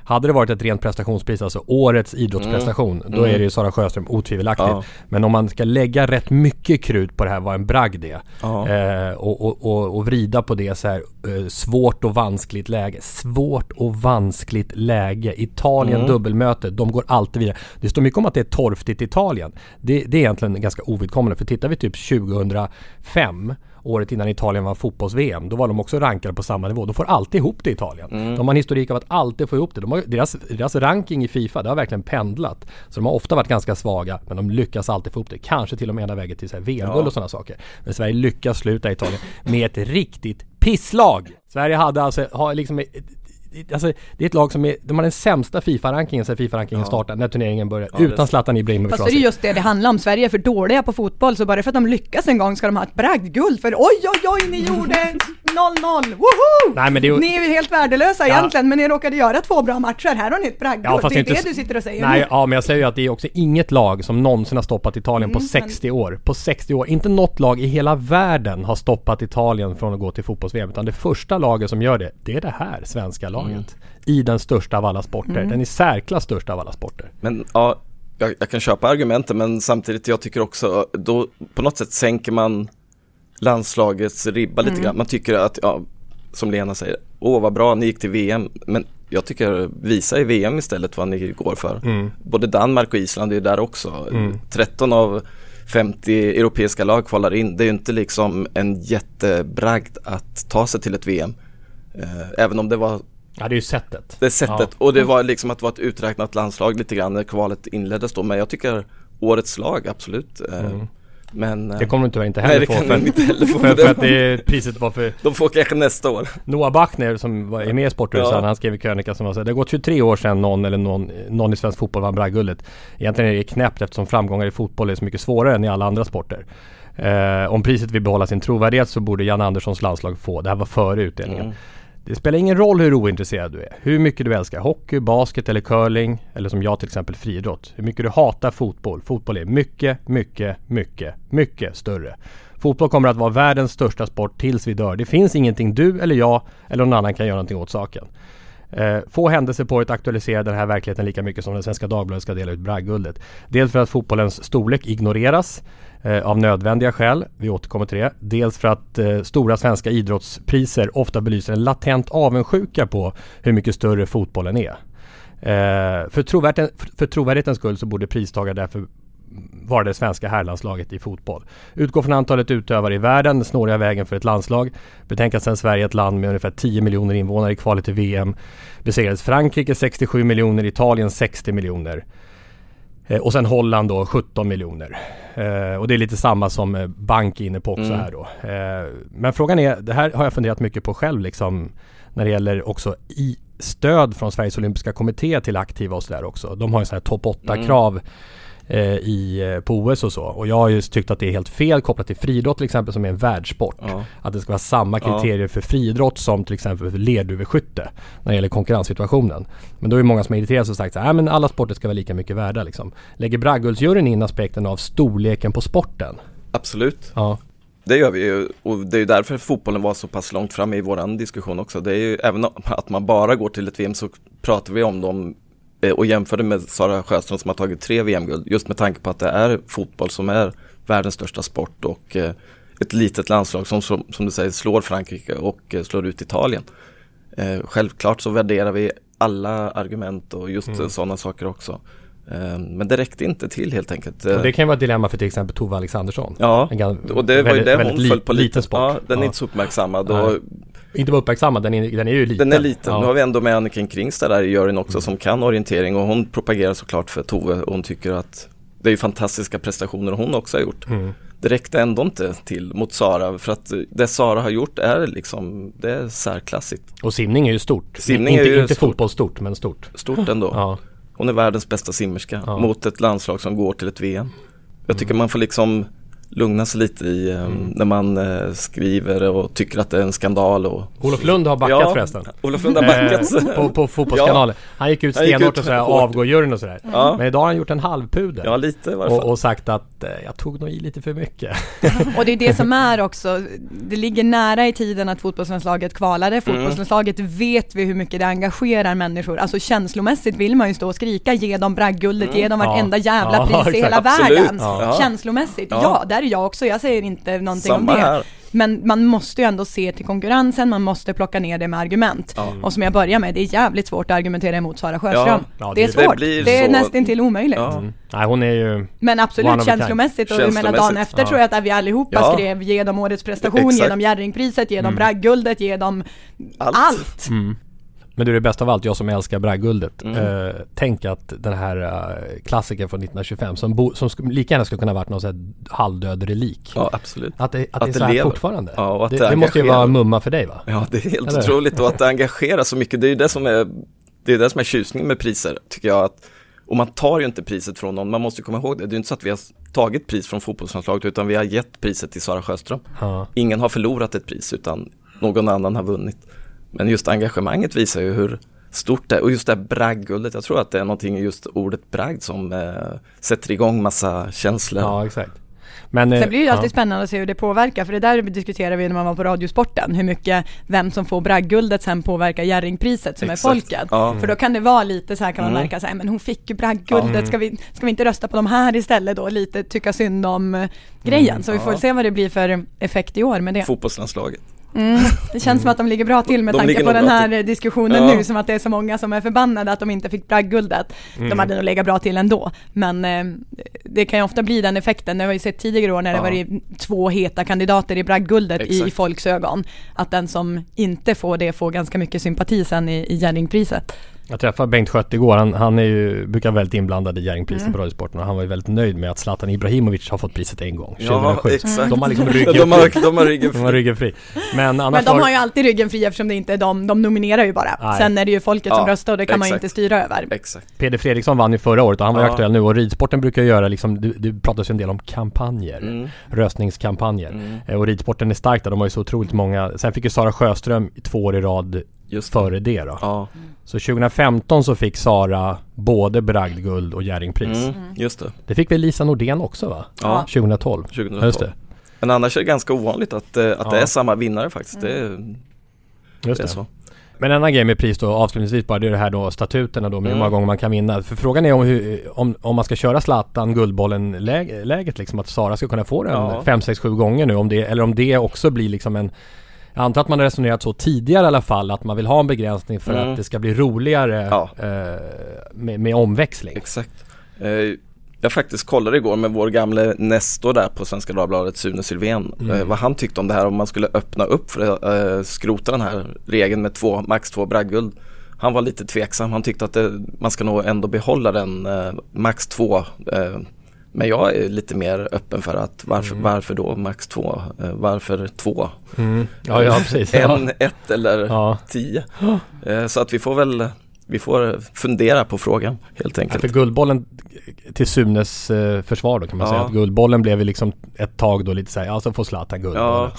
hade det varit ett rent prestationspris, alltså årets idrottsprestation, då är det ju Sara Sjöström otvivelaktigt. Ja. Men om man ska lägga rätt mycket krut på det här, vad en bragd är, Ja. eh, och, och, och, och vrida på det så här, eh, svårt och vanskligt läge. Svårt och vanskligt läge. Italien dubbelmöte, de går alltid vidare. Det står mycket om att det är torftigt i Italien. Det, det är egentligen ganska ovidkommande, för tittar vi typ 2005 året innan Italien var fotbolls-VM. Då var de också rankade på samma nivå. De får alltid ihop det i Italien. De har en historik av att alltid få ihop det. De har, deras, deras ranking i Fifa, det har verkligen pendlat. Så de har ofta varit ganska svaga, men de lyckas alltid få ihop det. Kanske till och med ena vägen till VM-guld och sådana saker. Men Sverige lyckas sluta Italien med ett riktigt pisslag! Sverige hade alltså, har liksom Alltså, det är ett lag som är, de har den sämsta Fifa-rankingen sedan Fifa-rankingen startade, när turneringen började. Ja, utan Zlatan Ibrahimovic. Fast det är just det det handlar om. Sverige är för dåliga på fotboll, så bara för att de lyckas en gång ska de ha ett bragdguld för oj oj oj, ni gjorde 0-0, woho! Nej, men det är ju- Ni är ju helt värdelösa Ja. egentligen, men ni råkade göra två bra matcher. Här har ni ett bragdguld. Ja, fast det är inte det du sitter och säger Nej, nu. ja men jag säger ju att det är också inget lag som någonsin har stoppat Italien på Mm, 60 år. På 60 år. Inte något lag i hela världen har stoppat Italien från att gå till fotbolls-VM. Utan det första laget som gör det, det är det här svenska laget. Mm. I den största av alla sporter. Den i särklass största av alla sporter. Men ja, jag, jag kan köpa argumenten men samtidigt jag tycker också då på något sätt sänker man landslagets ribba lite grann. Man tycker att, ja, som Lena säger, åh vad bra ni gick till VM. Men jag tycker visa i VM istället vad ni går för. Både Danmark och Island är ju där också. 13 av 50 europeiska lag kvalar in. Det är ju inte liksom en jättebragd att ta sig till ett VM. Eh, även om det var Ja, det är ju sättet. det sättet. Och det var liksom att vara ett uträknat landslag lite grann när kvalet inleddes då. Men jag tycker årets lag, absolut. Eh, Men eh, Det kommer du inte Nej, heller det få. kan för, inte heller (laughs) få. för, för att det, priset var för de får kanske nästa år. Noah Bachner som var, är med i Sporthuset, Ja. han skrev i krönika som var så här, det har gått 23 år sedan någon eller någon, någon i svensk fotboll vann bragdguldet. Egentligen är det knäppt eftersom framgångar i fotboll är så mycket svårare än i alla andra sporter. Eh, om priset vill behålla sin trovärdighet så borde Jan Anderssons landslag få, det här var före utdelningen. Det spelar ingen roll hur ointresserad du är, hur mycket du älskar hockey, basket eller curling eller som jag till exempel friidrott. Hur mycket du hatar fotboll. Fotboll är mycket, mycket, mycket, mycket större. Fotboll kommer att vara världens största sport tills vi dör. Det finns ingenting du eller jag eller någon annan kan göra någonting åt saken. Eh, få händelser på ett aktualiserar den här verkligheten lika mycket som den Svenska Dagbladet ska dela ut bragdguldet. Dels för att fotbollens storlek ignoreras eh, av nödvändiga skäl, vi återkommer till det. Dels för att eh, stora svenska idrottspriser ofta belyser en latent avundsjuka på hur mycket större fotbollen är. Eh, för, trovärdigheten, för trovärdighetens skull så borde pristagare därför vara det svenska herrlandslaget i fotboll. Utgå från antalet utövare i världen, den snåriga vägen för ett landslag. Betänk att sedan Sverige är ett land med ungefär 10 miljoner invånare i kvalet till VM. Besegrades Frankrike 67 miljoner, Italien 60 miljoner. Eh, och sen Holland då 17 miljoner. Eh, och det är lite samma som eh, Bank är inne på också Mm. här då. Men frågan är, det här har jag funderat mycket på själv liksom. När det gäller också i stöd från Sveriges Olympiska Kommitté till aktiva och sådär också. De har ju sådana här topp 8-krav eh, i, eh, på OS och så. Och jag har ju tyckt att det är helt fel kopplat till friidrott till exempel som är en världssport. Ja. Att det ska vara samma Ja. kriterier för friidrott som till exempel för lerduveskytte när det gäller konkurrenssituationen. Men då är det många som är irriterade och sagt här, "Nej, men alla sporter ska vara lika mycket värda liksom. Lägger bragdguldsjuryn in aspekten av storleken på sporten? Absolut. Ja. Det gör vi ju och det är ju därför fotbollen var så pass långt fram i våran diskussion också. Det är ju även att man bara går till ett VM så pratar vi om dem eh, och jämför det med Sara Sjöström som har tagit tre VM-guld. Just med tanke på att det är fotboll som är världens största sport och eh, ett litet landslag som, som, som du säger slår Frankrike och eh, slår ut Italien. Eh, självklart så värderar vi alla argument och just mm. sådana saker också. Eh, men det räckte inte till helt enkelt. Och det kan ju vara ett dilemma för till exempel Tove Alexandersson. Ja, och det var ju det hon föll på lite. sport. Ja, den är Ja. inte så uppmärksammad. Och Inte bara uppmärksammad, den är, den är ju liten. den är liten. Ja. Nu har vi ändå med Anniken Kringstad där i juryn också som kan orientering och hon propagerar såklart för Tove och hon tycker att det är ju fantastiska prestationer hon också har gjort. Mm. Det räckte ändå inte till mot Sara för att det Sara har gjort är liksom, det är särklassigt. Och simning är ju stort. Simning inte, är ju inte stort. fotboll stort, men stort. Stort ändå. Ja. Hon är världens bästa simmerska Ja. mot ett landslag som går till ett VM. Jag tycker man får liksom lugna sig lite i eh, när man eh, skriver och tycker att det är en skandal och Olof Lund har backat Ja, förresten. Olof Lund har backat. Eh, på, på fotbollskanalen. Han gick ut stenhårt och sådär, (laughs) hårt. avgår juryn och sådär. Ja. Men idag har han gjort en halvpudel. Ja, lite i varje fall. och, och sagt att jag tog nog i lite för mycket. Och det är det som är (laughs) också, det ligger nära i tiden att fotbollslandslaget kvalade. Fotbollslandslaget vet vi hur mycket det engagerar människor. Alltså känslomässigt vill man ju stå och skrika, ge dem bragdguldet, ge dem Ja. varenda jävla Ja, pris i (laughs) hela Absolut. världen. Ja. Känslomässigt, Ja. Där är jag också. Jag säger inte någonting Samma om det. här. Men man måste ju ändå se till konkurrensen, man måste plocka ner det med argument. Ja. Och som jag börjar med, det är jävligt svårt att argumentera emot Sara Sjöström. Ja, ja, det är det- svårt, det det, är så- nästintill omöjligt. Ja. Mm. Nej, hon är ju... Men absolut känslomässigt och jag menar dagen efter ja. tror jag att vi allihopa Ja. skrev ge dem årets prestation, ge Exakt. dem Jerringpriset, ge dem Mm. bragdguldet, ge dem Allt. allt. Men du, det bästa av allt, jag som älskar bragdguldet. Mm. Eh, tänk att den här uh, klassikern från 1925 som, bo, som sk- lika gärna skulle kunna varit någon sån halvdöd relik. Ja, absolut. Att det, att Att det är så här lever. fortfarande. Ja, och att det, det det måste ju vara mumma för dig va? Ja, det är helt Eller? otroligt och att (laughs) det engagerar så mycket. Det är ju det som är, det är det som är tjusningen med priser, tycker jag. Att, och man tar ju inte priset från någon, man måste komma ihåg det. Det är ju inte så att vi har tagit pris från fotbollslandslaget, utan vi har gett priset till Sara Sjöström. Ja. Ingen har förlorat ett pris, utan någon annan har vunnit. Men just engagemanget visar ju hur stort det är. Och just det här bragdguldet, jag tror att det är någonting i just ordet bragd som eh, sätter igång massa känslor. ja, exakt. Men, eh, Sen blir det ju alltid ja. spännande att se hur det påverkar, för det där diskuterar vi när man var på Radiosporten, hur mycket vem som får bragdguldet sen påverkar Jerringpriset som Exakt. är folket. Ja. För då kan det vara lite så här kan man Mm. märka så här, men hon fick ju bragdguldet, ska, vi, ska vi inte rösta på de här istället då? Lite tycka synd om eh, grejen, så vi får Ja. se vad det blir för effekt i år med det. Fotbollslandslaget. Mm. Det känns som att de ligger bra till med De tanke på den här till. diskussionen Ja. nu, som att det är så många som är förbannade att de inte fick bragdguldet. Mm. De hade nog legat bra till ändå, men eh, det kan ju ofta bli den effekten. Det har vi sett tidigare år när det Ja. varit två heta kandidater i bragdguldet i, i folks ögon. Att den som inte får det får ganska mycket sympati sen i, i Jerringpriset. Jag träffade Bengt Schött igår. Han, han är ju, brukar väldigt inblandad i Jerringpriset Mm. på Radiosporten och han var ju väldigt nöjd med att Zlatan Ibrahimovic har fått priset en gång, Ja, 2007. exakt. De har liksom ryggen de, har, fri. de har ryggen De har fri. ryggen fri. Men annars Men de har- har ju alltid ryggen fri eftersom det inte är de, de nominerar ju bara. Nej. Sen är det ju folket som Ja, röstar och det kan man ju exakt. inte styra över. Exakt. Peder Fredriksson vann ju förra året och han var ju Ja. aktuell nu och ridsporten brukar göra liksom, det, det pratas ju en del om kampanjer. Mm. Röstningskampanjer. Mm. Eh, Och ridsporten är stark där, de har ju så otroligt många. Sen fick ju Sara Sjöström två år i rad Just det. före det då. Ja, Så 2015 så fick Sara både bragdguld och Jerringpris. mm, just det. Det fick väl Lisa Nordén också va? Ja, 2012. 2012. Just det. Men annars är det ganska ovanligt att, eh, att det Ja. är samma vinnare faktiskt. Det, är- Just det är det. så. Men en annan grej med pris då avslutningsvis bara det är det här då statuterna då med hur Mm. många gånger man kan vinna. För frågan är om, hur, om, om man ska köra Zlatan Guldbollen läge, läget liksom att Sara ska kunna få den Ja. 5, 6, 7 gånger nu om det, eller om det också blir liksom en jag antar att man har resonerat så tidigare i alla fall att man vill ha en begränsning för Mm. att det ska bli roligare Ja. eh, med, med omväxling. Exakt. Eh, jag faktiskt kollade igår med vår gamle Nestor där på Svenska Dagbladet, Sune Sylvén, Mm. eh, vad han tyckte om det här om man skulle öppna upp för att eh, skrota den här regeln med två, max två bragdguld. Han var lite tveksam, han tyckte att det, man ska nog ändå behålla den eh, max två. Eh, men jag är lite mer öppen för att varför, Mm. varför då max två? Eh, varför två? Mm. Ja, ja precis. (laughs) Ja. En, ett eller Ja. tio? Eh, så att vi får väl vi får fundera på frågan helt Ja, enkelt. för Guldbollen till Sunes eh, försvar då kan man Ja. säga att Guldbollen blev liksom ett tag då lite såhär, ja så får Zlatan Guldbollen. Ja,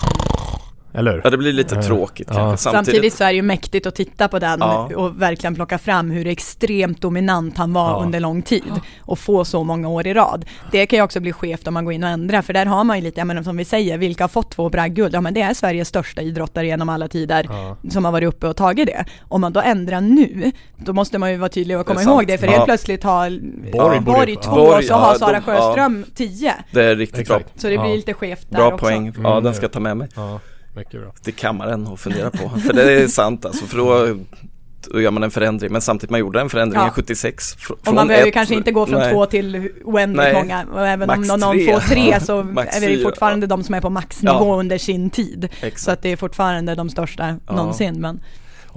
Eller hur? Ja det blir lite Ja. tråkigt Ja. Samtidigt, samtidigt. så är det ju mäktigt att titta på den Ja. och verkligen plocka fram hur extremt dominant han var Ja. under lång tid och få så många år i rad. Det kan ju också bli skevt om man går in och ändrar för där har man ju lite, ja men som vi säger, vilka har fått två bragdguld? Ja men det är Sveriges största idrottare genom alla tider Ja. som har varit uppe och tagit det. Om man då ändrar nu, då måste man ju vara tydlig och komma Det ihåg det för Ja. helt plötsligt har Borg Borg, två Borg, och så har Sara de- Sjöström tio. Det är riktigt Exakt. Så det blir Ja. lite skevt där bra. Bra också. poäng. Ja Mm. den ska jag ta med mig Ja, mycket bra. till kammaren och fundera på. För det är sant alltså. För då, då gör man en förändring. Men samtidigt man gjorde en förändring Ja. i 76. fr- Och man behöver ju ett- kanske inte gå från nej. två till oändligt Nej. många. Och även om Max någon, någon tre. får tre så är det fortfarande de som är på maxnivå Ja. under sin tid. Exakt. Så att det är fortfarande de största Ja. någonsin. Men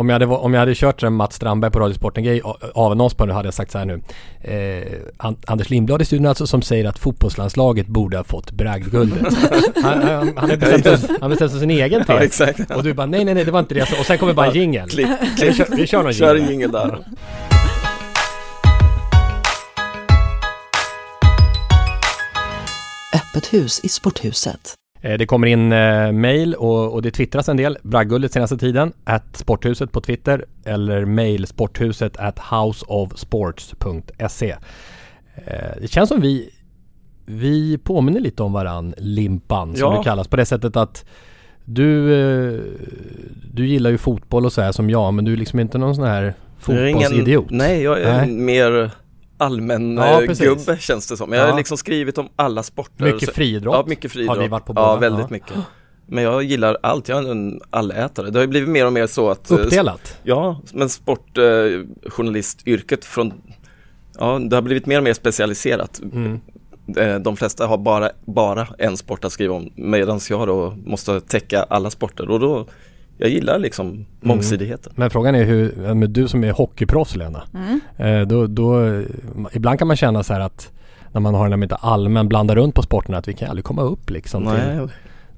Om jag hade, om jag hade kört en Mats Strandberg på Radiosporten grej avannons på det hade jag sagt så här nu. Eh, An- Anders Lindblad i studion alltså som säger att fotbollslandslaget borde ha fått bragdguldet. (laughs) han, han, han har bestämt sig- han har bestämt sig sin egen (laughs) Ja tes. exakt. Och du bara nej nej nej det var inte det. Och sen kommer bara en jingel. Klick, Vi kör, vi kör någon kör en jingle. jingel där. Öppet hus i sporthuset. Eh, Det kommer in eh, mail och, och det twittras en del. Bragdguldet senaste tiden. At Sporthuset på Twitter. Eller mail sporthuset at houseofsports.se. Eh, det känns som vi vi påminner lite om varann, Limpan som Ja. det kallas. På det sättet att du, du gillar ju fotboll och så här som jag men du är liksom inte någon sån här är ingen- fotbollsidiot. Nej, jag är Nej. mer allmän Ja, eh, gubbe känns det som. Jag har Ja. liksom skrivit om alla sporter. Mycket friidrott. Ja, mycket friidrott. Har vi varit på Ja, båda? väldigt Ja. mycket. Men jag gillar allt, jag är en allätare. Det har ju blivit mer och mer så att eh, Uppdelat. Ja, men sportjournalistyrket från Ja, det har blivit mer och mer specialiserat. Mm. Eh, De flesta har bara, bara en sport att skriva om medan jag då måste täcka alla sporter och då jag gillar liksom mångsidigheten. Men frågan är hur, men du som är hockeyproffs Lena. Eh, då, då, ibland kan man känna så här att när man har den här allmän blandar runt på sporterna att vi kan aldrig komma upp liksom till, Nej,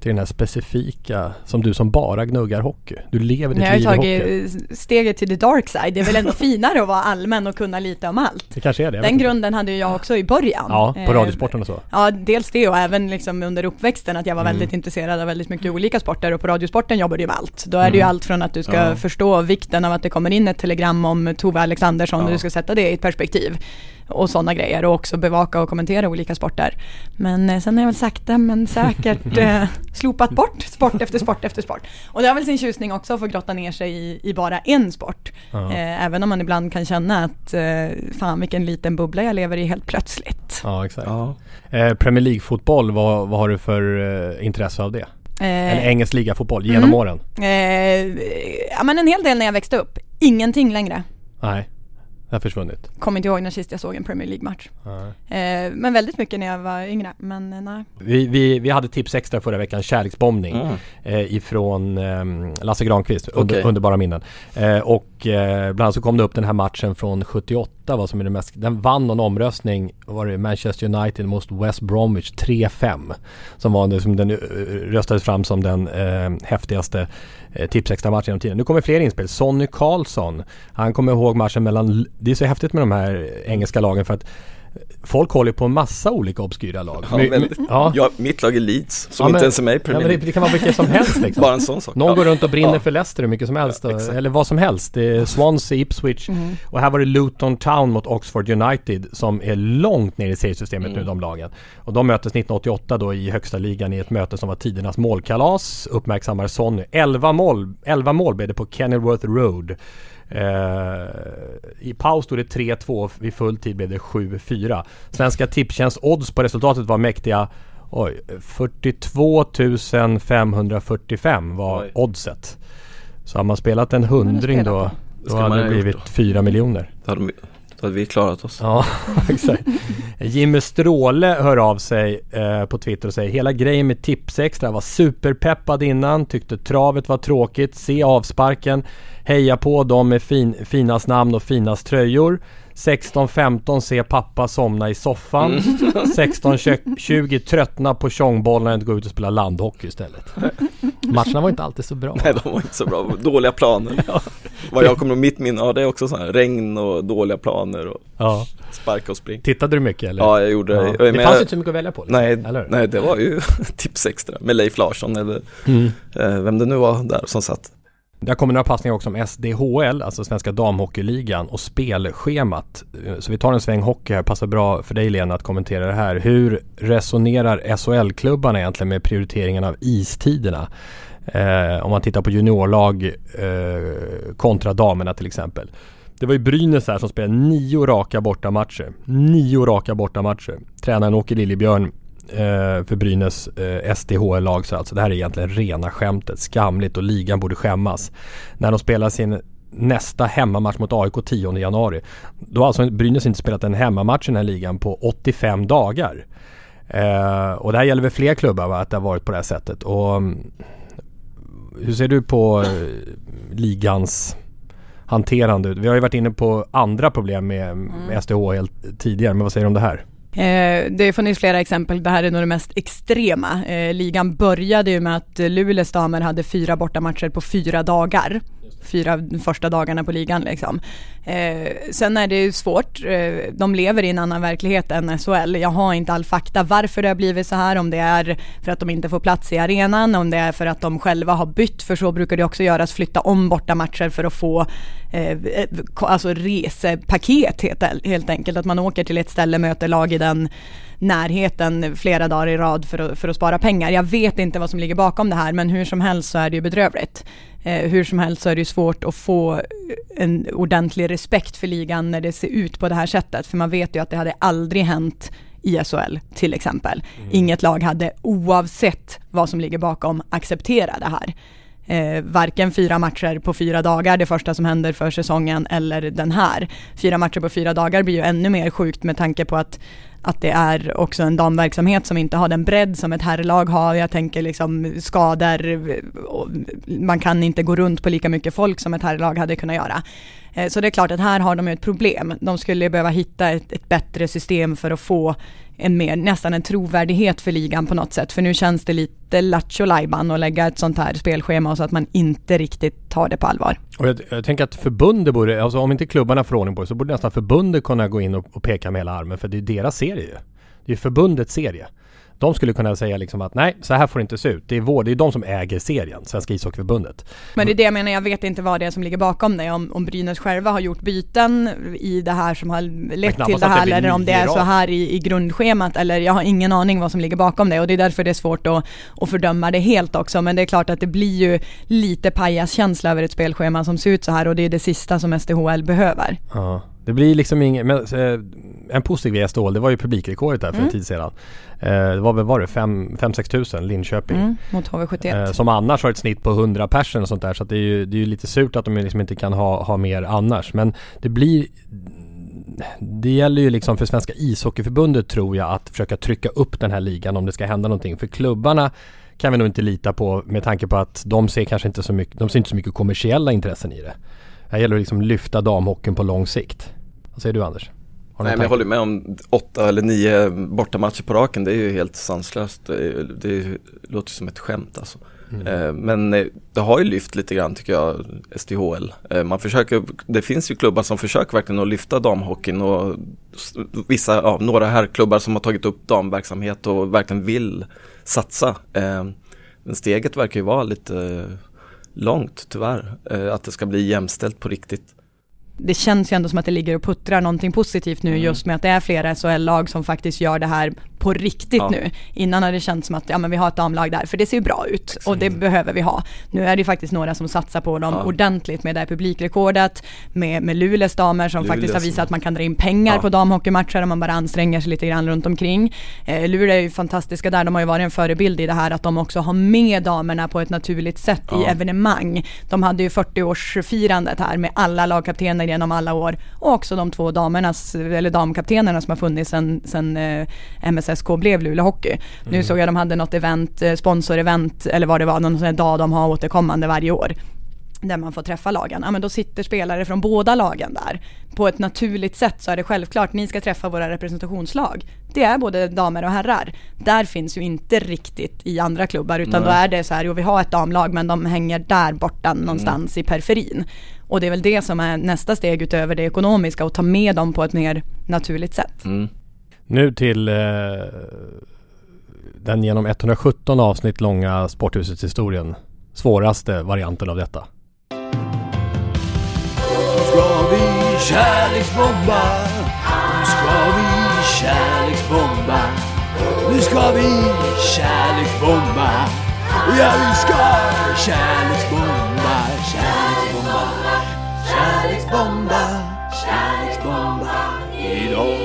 till den här specifika som du som bara gnuggar hockey. Du lever ditt har liv i hockey. tagit steget till the dark side. Det är väl ändå (laughs) finare att vara allmän och kunna lite om allt. Det kanske är det. jag Den inte. grunden hade ju jag också i början. Ja, på Eh, Radiosporten och så. Ja, dels det och även liksom under uppväxten att jag var Mm. väldigt intresserad av väldigt mycket olika sporter och på Radiosporten jobbar du ju med allt. Då är det ju Mm. allt från att du ska Ja. förstå vikten av att det kommer in ett telegram om Tove Alexandersson och Ja. du ska sätta det i ett perspektiv och sådana grejer och också bevaka och kommentera olika sporter. Men eh, sen har jag väl sakta men säkert (laughs) eh, slopat bort sport efter sport efter sport. Och det har väl sin tjusning också att få grotta ner sig i, i bara en sport. Ja. Eh, även om man ibland kan känna att eh, fan vilken liten bubbla jag lever i helt plötsligt. Ja, exakt. Ja. Eh, Premier League-fotboll, vad, vad har du för eh, intresse av det? Eller Eh, engelsk liga-fotboll genom mm. åren? Eh, ja men en hel del när jag växte upp. Ingenting längre. Nej, har försvunnit. Kommer inte ihåg när sist jag såg en Premier League-match. Eh, men väldigt mycket när jag var yngre. Men eh, nej. Vi, vi, vi hade tips extra förra veckan, kärleksbombning. Mm. eh, ifrån eh, Lasse Granqvist, under, Okej. underbara minnen. Eh, och eh, bland annat så kom det upp den här matchen från 78, vad som är det mest, den vann någon omröstning, var det Manchester United mot West Bromwich 3-5. Som var det som den eh, röstades fram som den eh, häftigaste eh, tips matchen genom tiden. Nu kommer fler inspel. Sonny Karlsson, han kommer ihåg matchen mellan, det är så häftigt med de här engelska lagen för att Folk håller på en massa olika obskyra lag. Ja, my- ja. Ja, mitt lag är Leeds, som Ja, inte men- ens är med i Premier men det, League. det kan vara vilket som helst liksom. (laughs) Bara en sån sak. Någon Ja. går runt och brinner Ja. för Leicester hur mycket som helst. Ja, och- exakt. eller vad som helst. Det är Swansea, Ipswich och här var det Luton Town mot Oxford United som är långt ner i seriesystemet Mm. nu de lagen. Och de möttes 1988 då i högsta ligan i ett möte som var tidernas målkalas. Uppmärksammar Sonny. 11 mål, 11 mål blev det på Kenilworth Road. Eh, I paus stod det 3-2, vid full tid blev det 7-4. Svenska Tipstjänst odds på resultatet var mäktiga Oj, 42 545 var Oj. oddset. Så har man spelat en hundring då, då hade det blivit då. 4 miljoner. Då hade, vi- då hade vi klarat oss. Ja, (laughs) exakt. Jimmy Stråle hör av sig eh, på Twitter och säger Hela grejen med Tipsextra var superpeppad innan, tyckte travet var tråkigt, se avsparken, heja på dem med fin, finast namn och finast tröjor. 16-15 se pappa somna i soffan. (laughs) 16-20 tröttna på tjongbollarna och gå ut och spela landhockey istället. Matcherna var inte alltid så bra. Nej, de var inte så bra. Dåliga planer. Vad jag kommer ihåg, mitt minne, ja det är också så här regn och dåliga planer och Ja. sparka och spring. Tittade du mycket eller? Ja, jag gjorde Ja. det. Det Men fanns jag- inte så mycket att välja på. liksom, Nej, nej, det var ju (laughs) tips extra med Leif Larsson eller Mm. eh, vem det nu var där som satt. Där kommer några passningar också om SDHL, alltså Svenska Damhockeyligan och spelschemat. Eh, så vi tar en sväng hockey här, passar bra för dig Lena att kommentera det här. Hur resonerar SHL-klubbarna egentligen med prioriteringen av istiderna? Eh, om man tittar på juniorlag eh, kontra damerna till exempel. Det var ju Brynäs här som spelade nio raka bortamatcher. Nio raka bortamatcher. Tränaren Åke Liljebjörn eh, för Brynäs eh, SDHL-lag så alltså det här är egentligen rena skämtet. Skamligt och ligan borde skämmas. När de spelar sin nästa hemmamatch mot AIK 10 januari. Då har alltså Brynäs inte spelat en hemmamatch i den här ligan på 85 dagar. Eh, och det här gäller väl fler klubbar va? Att det har varit på det här sättet. Och mm, hur ser du på eh, ligans hanterande? Vi har ju varit inne på andra problem med, med SDHL tidigare, men vad säger du om det här? Eh, det har funnits flera exempel, det här är nog det mest extrema. Eh, ligan började ju med att Luleås damer hade fyra bortamatcher på fyra dagar. Fyra första dagarna på ligan liksom. Eh, sen är det ju svårt, eh, de lever i en annan verklighet än SHL. Jag har inte all fakta varför det har blivit så här, om det är för att de inte får plats i arenan, om det är för att de själva har bytt, för så brukar det också göras, flytta om bortamatcher för att få eh, eh alltså resepaket helt, helt enkelt. Att man åker till ett ställe, möter lag i den närheten flera dagar i rad för att, för att spara pengar. Jag vet inte vad som ligger bakom det här men hur som helst så är det ju bedrövligt. Eh, hur som helst så är det ju svårt att få en ordentlig respekt för ligan när det ser ut på det här sättet. För man vet ju att det hade aldrig hänt i SHL till exempel. Inget lag hade oavsett vad som ligger bakom acceptera det här. Eh, varken fyra matcher på fyra dagar, det första som händer för säsongen, eller den här. Fyra matcher på fyra dagar blir ju ännu mer sjukt med tanke på att, att det är också en damverksamhet som inte har den bredd som ett herrlag har. Jag tänker liksom skador, man kan inte gå runt på lika mycket folk som ett herrlag hade kunnat göra. Eh, så det är klart att här har de ju ett problem. De skulle behöva hitta ett, ett bättre system för att få en mer, nästan en trovärdighet för ligan på något sätt. För nu känns det lite lattjo lajban att lägga ett sånt här spelschema så att man inte riktigt tar det på allvar. Och jag, jag tänker att förbundet borde, alltså om inte klubbarna får ordning på det så borde nästan förbundet kunna gå in och, och peka med hela armen för det är deras serie ju. Det är förbundets serie. De skulle kunna säga liksom att nej, så här får det inte se ut. Det är vår, det är de som äger serien, Svenska ishockeyförbundet. Men det är det jag menar, jag vet inte vad det är som ligger bakom det. Om, om Brynäs själva har gjort byten i det här som har lett till det det här blir eller om det är så här i, i grundschemat eller jag har ingen aning vad som ligger bakom det och det är därför det är svårt att, att fördöma det helt också. Men det är klart att det blir ju lite pajaskänsla över ett spelschema som ser ut så här och det är det sista som SDHL behöver. Ja. Det blir liksom ingen, men, eh, en positiv i Stål, det var ju publikrekordet där för en tid sedan. Eh, det var väl, var det 5-6 tusen, Linköping. Mm, mot HV71. Eh, som annars har ett snitt på 100 personer och sånt där. Så det är ju, det är lite surt att de liksom inte kan ha, ha mer annars. Men det blir det gäller ju liksom för Svenska ishockeyförbundet tror jag att försöka trycka upp den här ligan om det ska hända någonting. För klubbarna kan vi nog inte lita på med tanke på att de ser kanske inte så mycket, de ser inte så mycket kommersiella intressen i det. Här gäller det liksom lyfta damhockeyn på lång sikt. Vad säger du Anders? Nej men jag håller med om åtta eller nio bortamatcher på raken, det är ju helt sanslöst. Det, det låter som ett skämt alltså. Mm. Eh, Men eh, det har ju lyft lite grann tycker jag, SDHL. Eh, Man försöker, det finns ju klubbar som försöker verkligen att lyfta damhockeyn och vissa, ja, några herrklubbar som har tagit upp damverksamhet och verkligen vill satsa. Men steget verkar ju vara lite långt tyvärr, att det ska bli jämställt på riktigt. Det känns ju ändå som att det ligger och puttrar någonting positivt nu Mm. just med att det är flera SHL-lag som faktiskt gör det här på riktigt Ja. nu. Innan har det känts som att ja, men vi har ett damlag där, för det ser ju bra ut och det behöver vi ha. Nu är det ju faktiskt några som satsar på dem Ja. ordentligt med det här publikrekordet, med, med Luleås damer som Luleå faktiskt har som- visat att man kan dra in pengar Ja. på damhockeymatcher om man bara anstränger sig lite grann runt omkring. Eh, Luleå är ju fantastiska där, de har ju varit en förebild i det här att de också har med damerna på ett naturligt sätt i evenemang. De hade ju 40-årsfirandet här med alla lagkaptener genom alla år och också de två damernas, eller damkaptenerna som har funnits sedan, sedan eh, MSSK blev Luleå Hockey. Nu såg jag de hade något event, eh, sponsorevent eller vad det var, någon sån här dag de har återkommande varje år där man får träffa lagen. Ja men då sitter spelare från båda lagen där. På ett naturligt sätt så är det självklart, ni ska träffa våra representationslag. Det är både damer och herrar. Där finns ju inte riktigt i andra klubbar utan då är det så här, jo vi har ett damlag men de hänger där borta någonstans i periferin. Och det är väl det som är nästa steg utöver det ekonomiska och ta med dem på ett mer naturligt sätt. Mm. Nu till eh, den genom 117 avsnitt långa Sporthusets historien svåraste varianten av detta. ska vi kärleksbomba Nu ska vi kärleksbomba Nu ska vi kärleksbomba Ja vi ska kärleksbomba Kärleksbomba Kärleksbomba Kärleksbomba Idag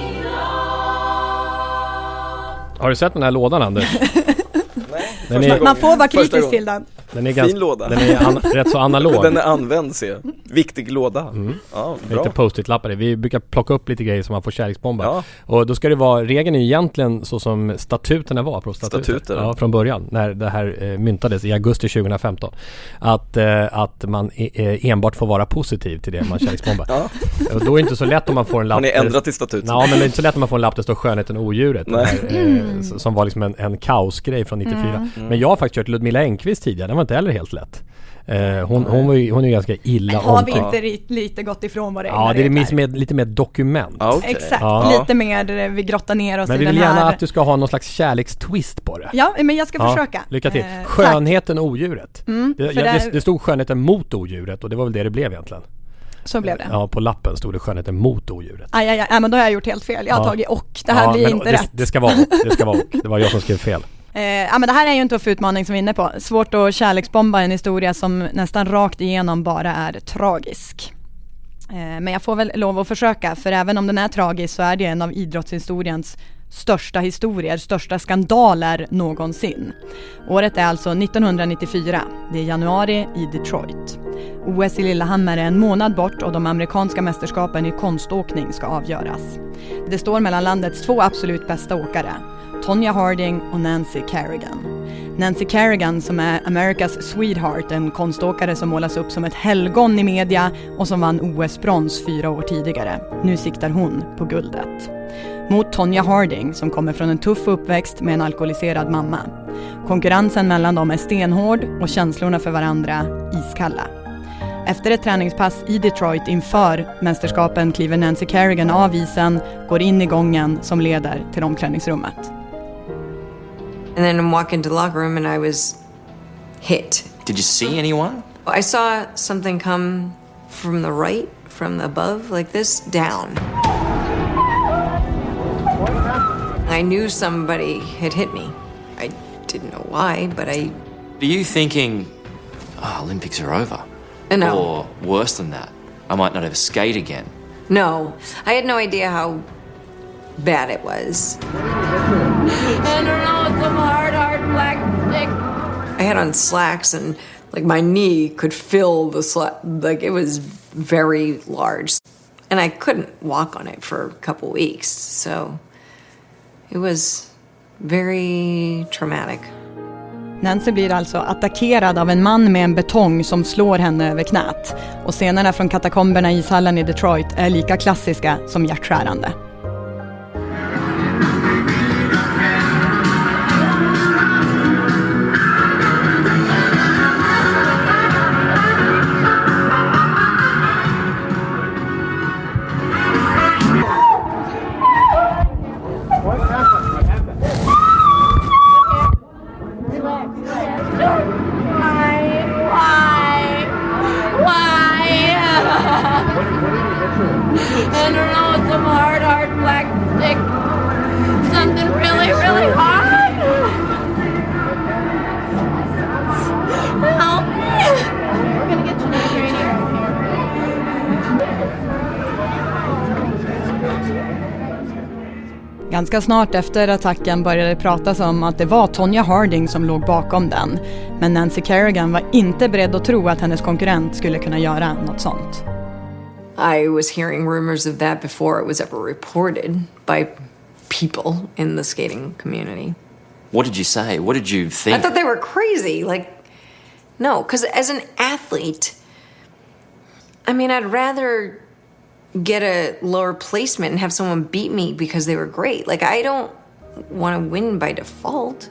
Har du sett den här lådan Anders? (laughs) Är, Man får vara kritisk till den. Den är, Fin ganska, låda. den är an, rätt så analog. (laughs) Den är använd ser jag. Viktig låda. Ja, bra. Lite post-it-lappar. Vi brukar plocka upp lite grejer som man får kärleksbomba. Ja. Och då ska det vara, regeln är ju egentligen så som statuterna var, proffsstatuter. Statuter. Ja, från början. När det här eh, myntades i augusti 2015. Att, eh, att man e- eh, enbart får vara positiv till det man kärleksbombar. (laughs) Ja. Och då är det inte så lätt om man får en lapp Har ni ändrat i statuten? Ja men det är inte så lätt om man får en lapp där det står skönheten och odjuret. Här, eh, som var liksom en, en kaosgrej från 94. Men jag har faktiskt kört Ludmilla Engqvist tidigare, var inte heller helt lätt. Eh, hon, hon, var ju, hon är ju ganska illa Har vi inte lite gått ifrån våra Ja egna det är mis- med, lite mer dokument. Ja, okej. Exakt, Ja. lite mer eh, vi grottar ner oss Men i vi den vill gärna här att du ska ha någon slags kärlekstwist på det. Ja, men jag ska Ja, försöka. Lycka till. Eh, tack. Skönheten och odjuret. Mm, Det, för ja, det- det, det stod skönheten mot odjuret och det var väl det det blev egentligen. Så blev det. Ja, på lappen stod det skönheten mot odjuret. Aj, aj, aj, men då har jag gjort helt fel. Jag har Ja. tagit och. Det här Ja, blir men inte det, rätt. Det ska vara och. Det ska vara och. Det var jag som skrev fel. Eh, ja men det här är ju en tuff utmaning som vi är inne på. Svårt att kärleksbomba en historia som nästan rakt igenom bara är tragisk. Eh, men jag får väl lov att försöka, för även om den är tragisk så är det en av idrottshistoriens största historier, största skandaler någonsin. Året är alltså 1994. Det är januari i Detroit. OS i Lillehammer är en månad bort och de amerikanska mästerskapen i konståkning ska avgöras. Det står mellan landets två absolut bästa åkare, Tonya Harding och Nancy Kerrigan. Nancy Kerrigan som är America's Sweetheart, en konståkare som målas upp som ett helgon i media och som vann OS-brons fyra år tidigare. Nu siktar hon på guldet. Mot Tonya Harding som kommer från en tuff uppväxt med en alkoholiserad mamma. Konkurrensen mellan dem är stenhård och känslorna för varandra iskalla. Efter ett träningspass i Detroit inför mästerskapen kliver Nancy Kerrigan av isen, går in i gången som leder till omklädningsrummet. And then I'm walking to the locker room and I was hit. Did you see anyone? I saw something come from the right, from above, like this, down. I knew somebody had hit me. I didn't know why, but I. Are you thinking, oh, Olympics are over? Uh, no. Or worse than that, I might not ever skate again. No, I had no idea how bad it was. (laughs) I some hard, hard black stick. I had on slacks and like my knee could fill the slack. Like it was very large. And I couldn't walk on it for a couple weeks. So it was very traumatic. Nancy blir alltså attackerad av en man med en betong som slår henne över knät. Och scenerna från katakomberna i ishallen i Detroit är lika klassiska som hjärtskärande. Ganska snart efter attacken började det pratas om att det var Tonya Harding som låg bakom den. Men Nancy Kerrigan var inte beredd att tro att hennes konkurrent skulle kunna göra något sånt. I was hearing rumors of that before it was ever reported by people in the skating community. What did you say? What did you think? I thought they were crazy. Like, no, because as an athlete, I mean, I'd rather get a lower placement and have someone beat me because they were great. Like, I don't want to win by default.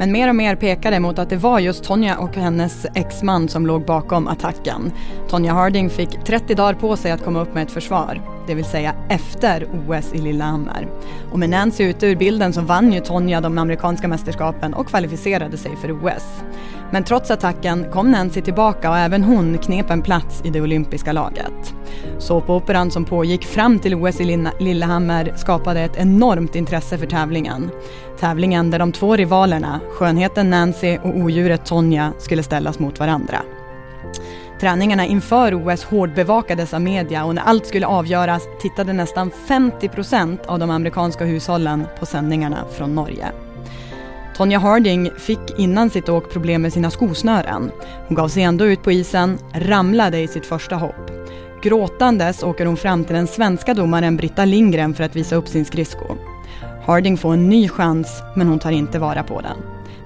Men mer och mer pekade mot att det var just Tonya och hennes exman som låg bakom attacken. Tonya Harding fick 30 dagar på sig att komma upp med ett försvar, det vill säga efter OS i Lillehammer. Och med Nancy ute ur bilden så vann ju Tonya de amerikanska mästerskapen och kvalificerade sig för OS. Men trots attacken kom Nancy tillbaka och även hon knep en plats i det olympiska laget. Såpoperan som pågick fram till OS i Lillehammer skapade ett enormt intresse för tävlingen. Tävlingen där de två rivalerna, skönheten Nancy och odjuret Tonja, skulle ställas mot varandra. Träningarna inför OS hårdbevakades av media och när allt skulle avgöras tittade nästan 50 procent av de amerikanska hushållen på sändningarna från Norge. Tonya Harding fick innan sitt åk problem med sina skosnören. Hon gav sig ändå ut på isen, ramlade i sitt första hopp. Gråtandes åker hon fram till den svenska domaren Britta Lindgren för att visa upp sin skridsko. Harding får en ny chans, men hon tar inte vara på den.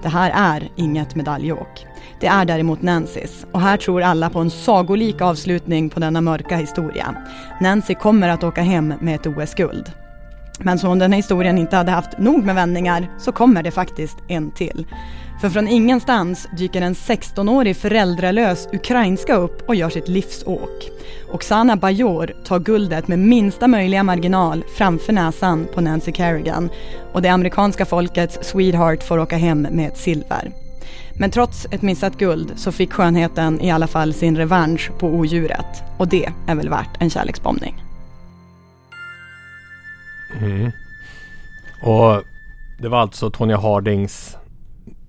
Det här är inget medaljåk. Det är däremot Nancys och här tror alla på en sagolik avslutning på denna mörka historia. Nancy kommer att åka hem med ett OS-guld. Men som om den här historien inte hade haft nog med vändningar så kommer det faktiskt en till. För från ingenstans dyker en 16-årig föräldralös ukrainska upp och gör sitt livsåk. Oksana Bajor tar guldet med minsta möjliga marginal framför näsan på Nancy Kerrigan och det amerikanska folkets sweetheart får åka hem med ett silver. Men trots ett missat guld så fick skönheten i alla fall sin revansch på odjuret och det är väl värt en kärleksbombning. Mm. Och det var alltså Tonya Hardings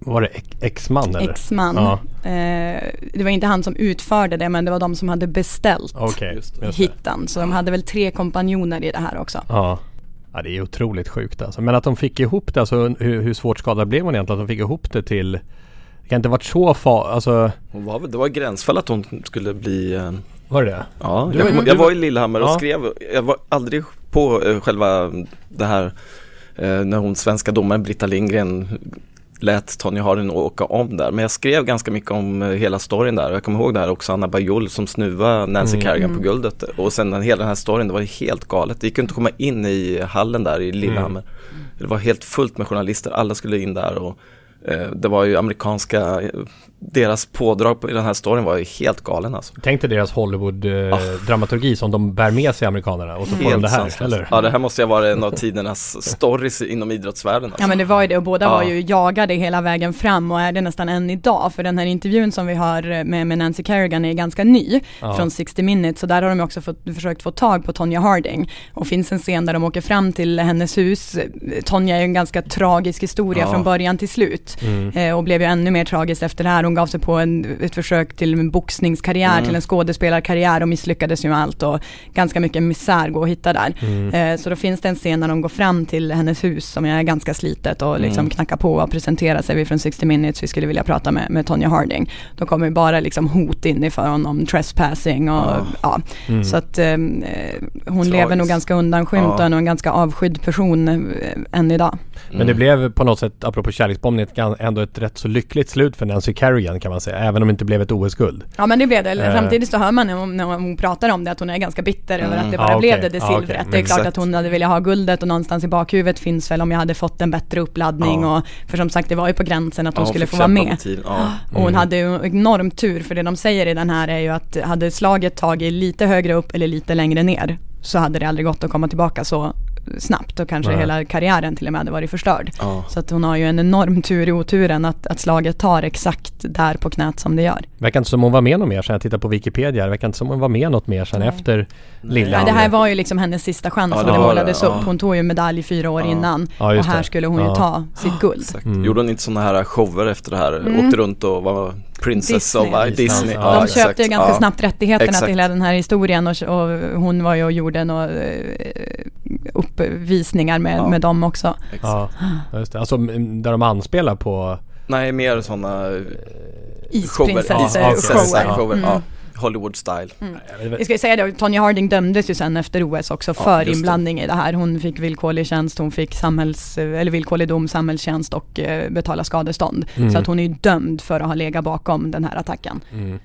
var det exman eller? Exman. Ja. Eh, det var inte han som utförde det men det var de som hade beställt okay, hitten. Så de hade väl tre kompanjoner i det här också. Ja. ja, det är otroligt sjukt alltså. Men att de fick ihop det, alltså hur, hur svårt skadad blev hon egentligen? Att de fick ihop det till Det kan inte varit så farligt, alltså Hon var det var gränsfall att hon skulle bli eh... Var det det? Ja, jag, var, jag var i Lillehammer och ja. skrev, jag var aldrig på eh, själva det här eh, när hon svenska domaren Britta Lindgren lät Tony Harding åka om där. Men jag skrev ganska mycket om eh, hela storyn där. Jag kommer ihåg det här också, Anna Bajol som snuvade Nancy mm. Kerrigan på guldet. Och sen hela den här storyn, det var helt galet. Det gick inte att komma in i hallen där i Lillehammer. Mm. Det var helt fullt med journalister, alla skulle in där och Eh, det var ju amerikanska, deras pådrag i den här storyn var ju helt galen alltså. Tänk dig deras Hollywood-dramaturgi ah. som de bär med sig amerikanerna och så får de det här, eller? Ja det här måste ju vara en av tidernas stories inom idrottsvärlden. Alltså. Ja men det var ju det och båda ja. var ju jagade hela vägen fram och är det nästan än idag. För den här intervjun som vi har med, med Nancy Kerrigan är ganska ny ja. från 60 minutes. Så där har de också fått, försökt få tag på Tonya Harding. Och finns en scen där de åker fram till hennes hus. Tonya är ju en ganska tragisk historia ja. från början till slut. Mm. Eh, och blev ju ännu mer tragiskt efter det här. Hon gav sig på en, ett försök till en boxningskarriär, mm. till en skådespelarkarriär och misslyckades ju med allt och ganska mycket misär går att hitta där. Mm. Eh, så då finns det en scen när de går fram till hennes hus som är ganska slitet och liksom mm. knackar på och presenterar sig. Vi från 60 minutes, vi skulle vilja prata med, med Tonya Harding. Då kommer bara liksom hot inifrån honom, trespassing och oh. ja. Mm. Så att eh, hon Tragiskt. lever nog ganska undanskymd ja. och är nog en ganska avskydd person eh, än idag. Men det blev på något sätt, apropå kärleksbombning, ett ändå ett rätt så lyckligt slut för Nancy Kerrigan kan man säga, även om det inte blev ett OS-guld. Ja men det blev det, uh, samtidigt så hör man när hon pratar om det att hon är ganska bitter mm. över att det bara ah, okay. blev det, det silvret. Ah, okay. Det är klart exakt. att hon hade velat ha guldet och någonstans i bakhuvudet finns väl om jag hade fått en bättre uppladdning ah. och för som sagt det var ju på gränsen att hon skulle få vara med. Mm. Och hon hade ju enormt tur för det de säger i den här är ju att hade slaget tagit lite högre upp eller lite längre ner så hade det aldrig gått att komma tillbaka så snabbt och kanske Nej. hela karriären till och med hade varit förstörd. Ja. Så att hon har ju en enorm tur i oturen att, att slaget tar exakt där på knät som det gör. Verkar inte som hon var med något mer sen jag tittar på Wikipedia. Det verkar inte som hon var med något mer sen Nej. efter lilla Nej, det här var ju liksom hennes sista chans Ja, det var det, målades upp. Hon tog ju medalj fyra år Ja. innan Ja, och här det. skulle hon ju ta sitt guld. Exakt. Mm. Gjorde hon inte sådana här shower efter det här? Mm. Åkte runt och var Princess Disney. of Disney? Disney. Ja, De exakt. köpte ju ganska Ja. snabbt rättigheterna Exakt. till hela den här historien och, och hon var ju och gjorde några eh, uppvisningar med, Ja. med dem också. Ja, just det. Alltså mm, där de anspelar på... Nej, mer sådana shower. Isprinsessor Ja, Prinsessa shower. shower. Mm. Ja. Hollywood style. Vi ska ju säga det, Tonya Harding dömdes ju sen efter OS också Ja, för det. inblandning i det här. Hon fick villkorlig tjänst, hon fick samhälls, eller villkorlig dom, samhällstjänst och eh, betala skadestånd. Mm. Så att hon är ju dömd för att ha legat bakom den här attacken. Mm.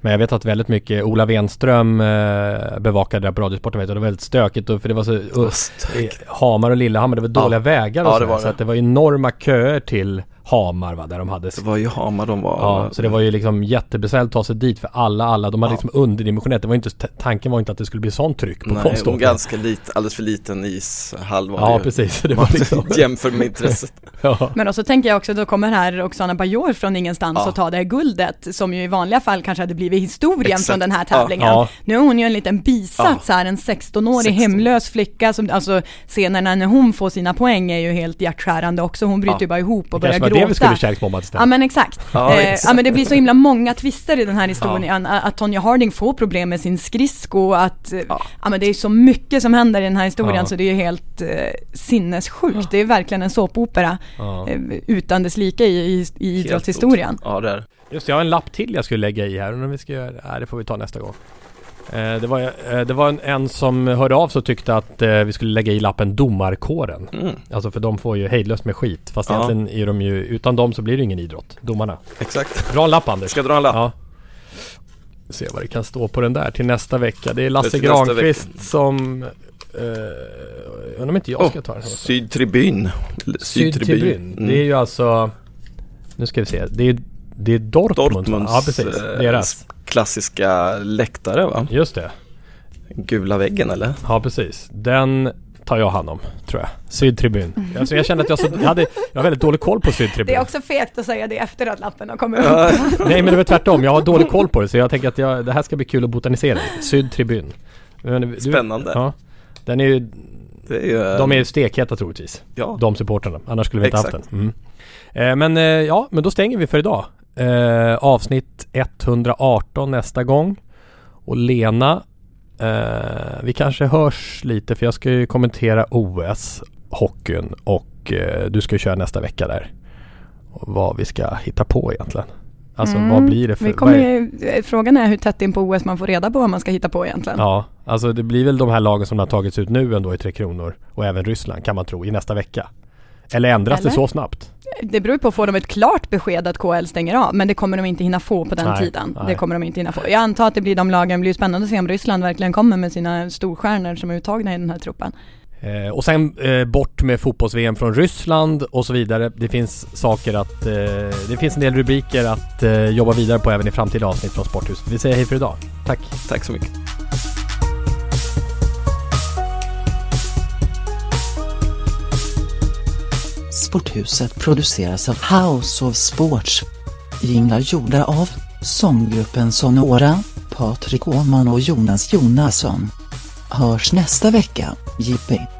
Men jag vet att väldigt mycket, Ola Wenström eh, bevakade det på Radiosporten vet och det var väldigt stökigt och, för det var så, uh, i Hamar och Lillehammer, det var dåliga Ja. vägar och Ja, så, det så det. att det var enorma köer till Hamar va, där de hade Det var ju Hamar de var. Ja, så det var ju liksom jättebesvärligt att ta sig dit för alla, alla. De hade Ja. liksom underdimensionerat. Det var inte, tanken var inte att det skulle bli sånt tryck på Nej, och konståkning. ganska liten, alldeles för liten ishall var Ja, det ju. precis. Det var liksom... (laughs) Jämför med intresset. (laughs) ja. Men också tänker jag också, då kommer här Oksana Bajor från ingenstans Ja. och tar det här guldet som ju i vanliga fall kanske hade blivit historien Exakt. från den här Ja. tävlingen. Ja. Nu är hon ju en liten bisats här, en 16-årig 16. hemlös flicka som, alltså scenerna när hon får sina poäng är ju helt hjärtskärande också. Hon bryter Ja. ju bara ihop och börjar var det vi skulle kärleksbomba istället. Ja men exakt. Ja, eh, exakt. ja men det blir så himla många twister i den här historien. Att Tonya Harding får problem med sin skridsko, att eh, ja. Ja. men det är så mycket som händer i den här historien Ja. så det är ju helt eh, sinnessjukt. Det är verkligen en såpopera Ja. eh, utan dess like i, i, i idrottshistorien. Ja, det är Just jag har en lapp till jag skulle lägga i här. Undrar om vi ska göra Nej, det får vi ta nästa gång. Eh, det var, eh, det var en, en som hörde av sig och tyckte att eh, vi skulle lägga i lappen domarkåren. mm, Alltså för de får ju hejdlöst med skit. Fast Ja. egentligen är de ju, utan dem så blir det ingen idrott. Domarna. Exakt. Dra en lapp Anders. Ska jag dra en lapp? Ja. Se vad det kan stå på den där till nästa vecka. Det är Lasse Granqvist som... Eh, undrar om inte jag ska Oh, ta den. här. Sydtribyn. Sydtribun. Mm. Det är ju alltså... Nu ska vi se. Det är, det är Dortmund? Dortmunds Ja precis. eh, Deras. klassiska läktare va? Just det. Gula väggen eller? Ja precis. Den tar jag hand om, tror jag. Sydtribun. Alltså jag kände att jag, så, jag, hade, jag har väldigt dålig koll på Sydtribun. Det är också fegt att säga det efter att lappen har kommit upp. (laughs) Nej men det var tvärtom. Jag har dålig koll på det så jag tänker att jag, det här ska bli kul att botanisera i. Sydtribun. Men du- Spännande. Ja. Den är ju, det är ju... de är ju stekheta troligtvis. Ja, De supportrarna. Annars skulle vi inte haft Exakt. den. Mm. Eh, men eh, ja, men då stänger vi för idag. Eh, avsnitt 118 nästa gång. Och Lena, eh, vi kanske hörs lite för jag ska ju kommentera OS, hockeyn och eh, du ska ju köra nästa vecka där. Och vad vi ska hitta på egentligen. Alltså Mm. vad blir det för... Vi kommer är- eh, frågan är hur tätt in på OS man får reda på vad man ska hitta på egentligen. Ja, alltså det blir väl de här lagen som har tagits ut nu ändå i Tre Kronor och även Ryssland kan man tro i nästa vecka. Eller ändras Eller? det så snabbt? Det beror på, får de ett klart besked att KL stänger av, men det kommer de inte hinna få på den Nej, tiden. nej. Det kommer de inte hinna få. Jag antar att det blir de lagen, det blir spännande att se om Ryssland verkligen kommer med sina storstjärnor som är uttagna i den här truppen. Eh, och sen eh, bort med fotbolls-VM från Ryssland och så vidare. Det finns saker att... Eh, det finns en del rubriker att eh, jobba vidare på även i framtida avsnitt från Sporthuset. Vi säger hej för idag. Tack! tack så mycket. Sporthuset produceras av House of Sports. Jinglar gjorda av sånggruppen Sonora, Patrik Åhman och Jonas Jonasson. Hörs nästa vecka, Jippi.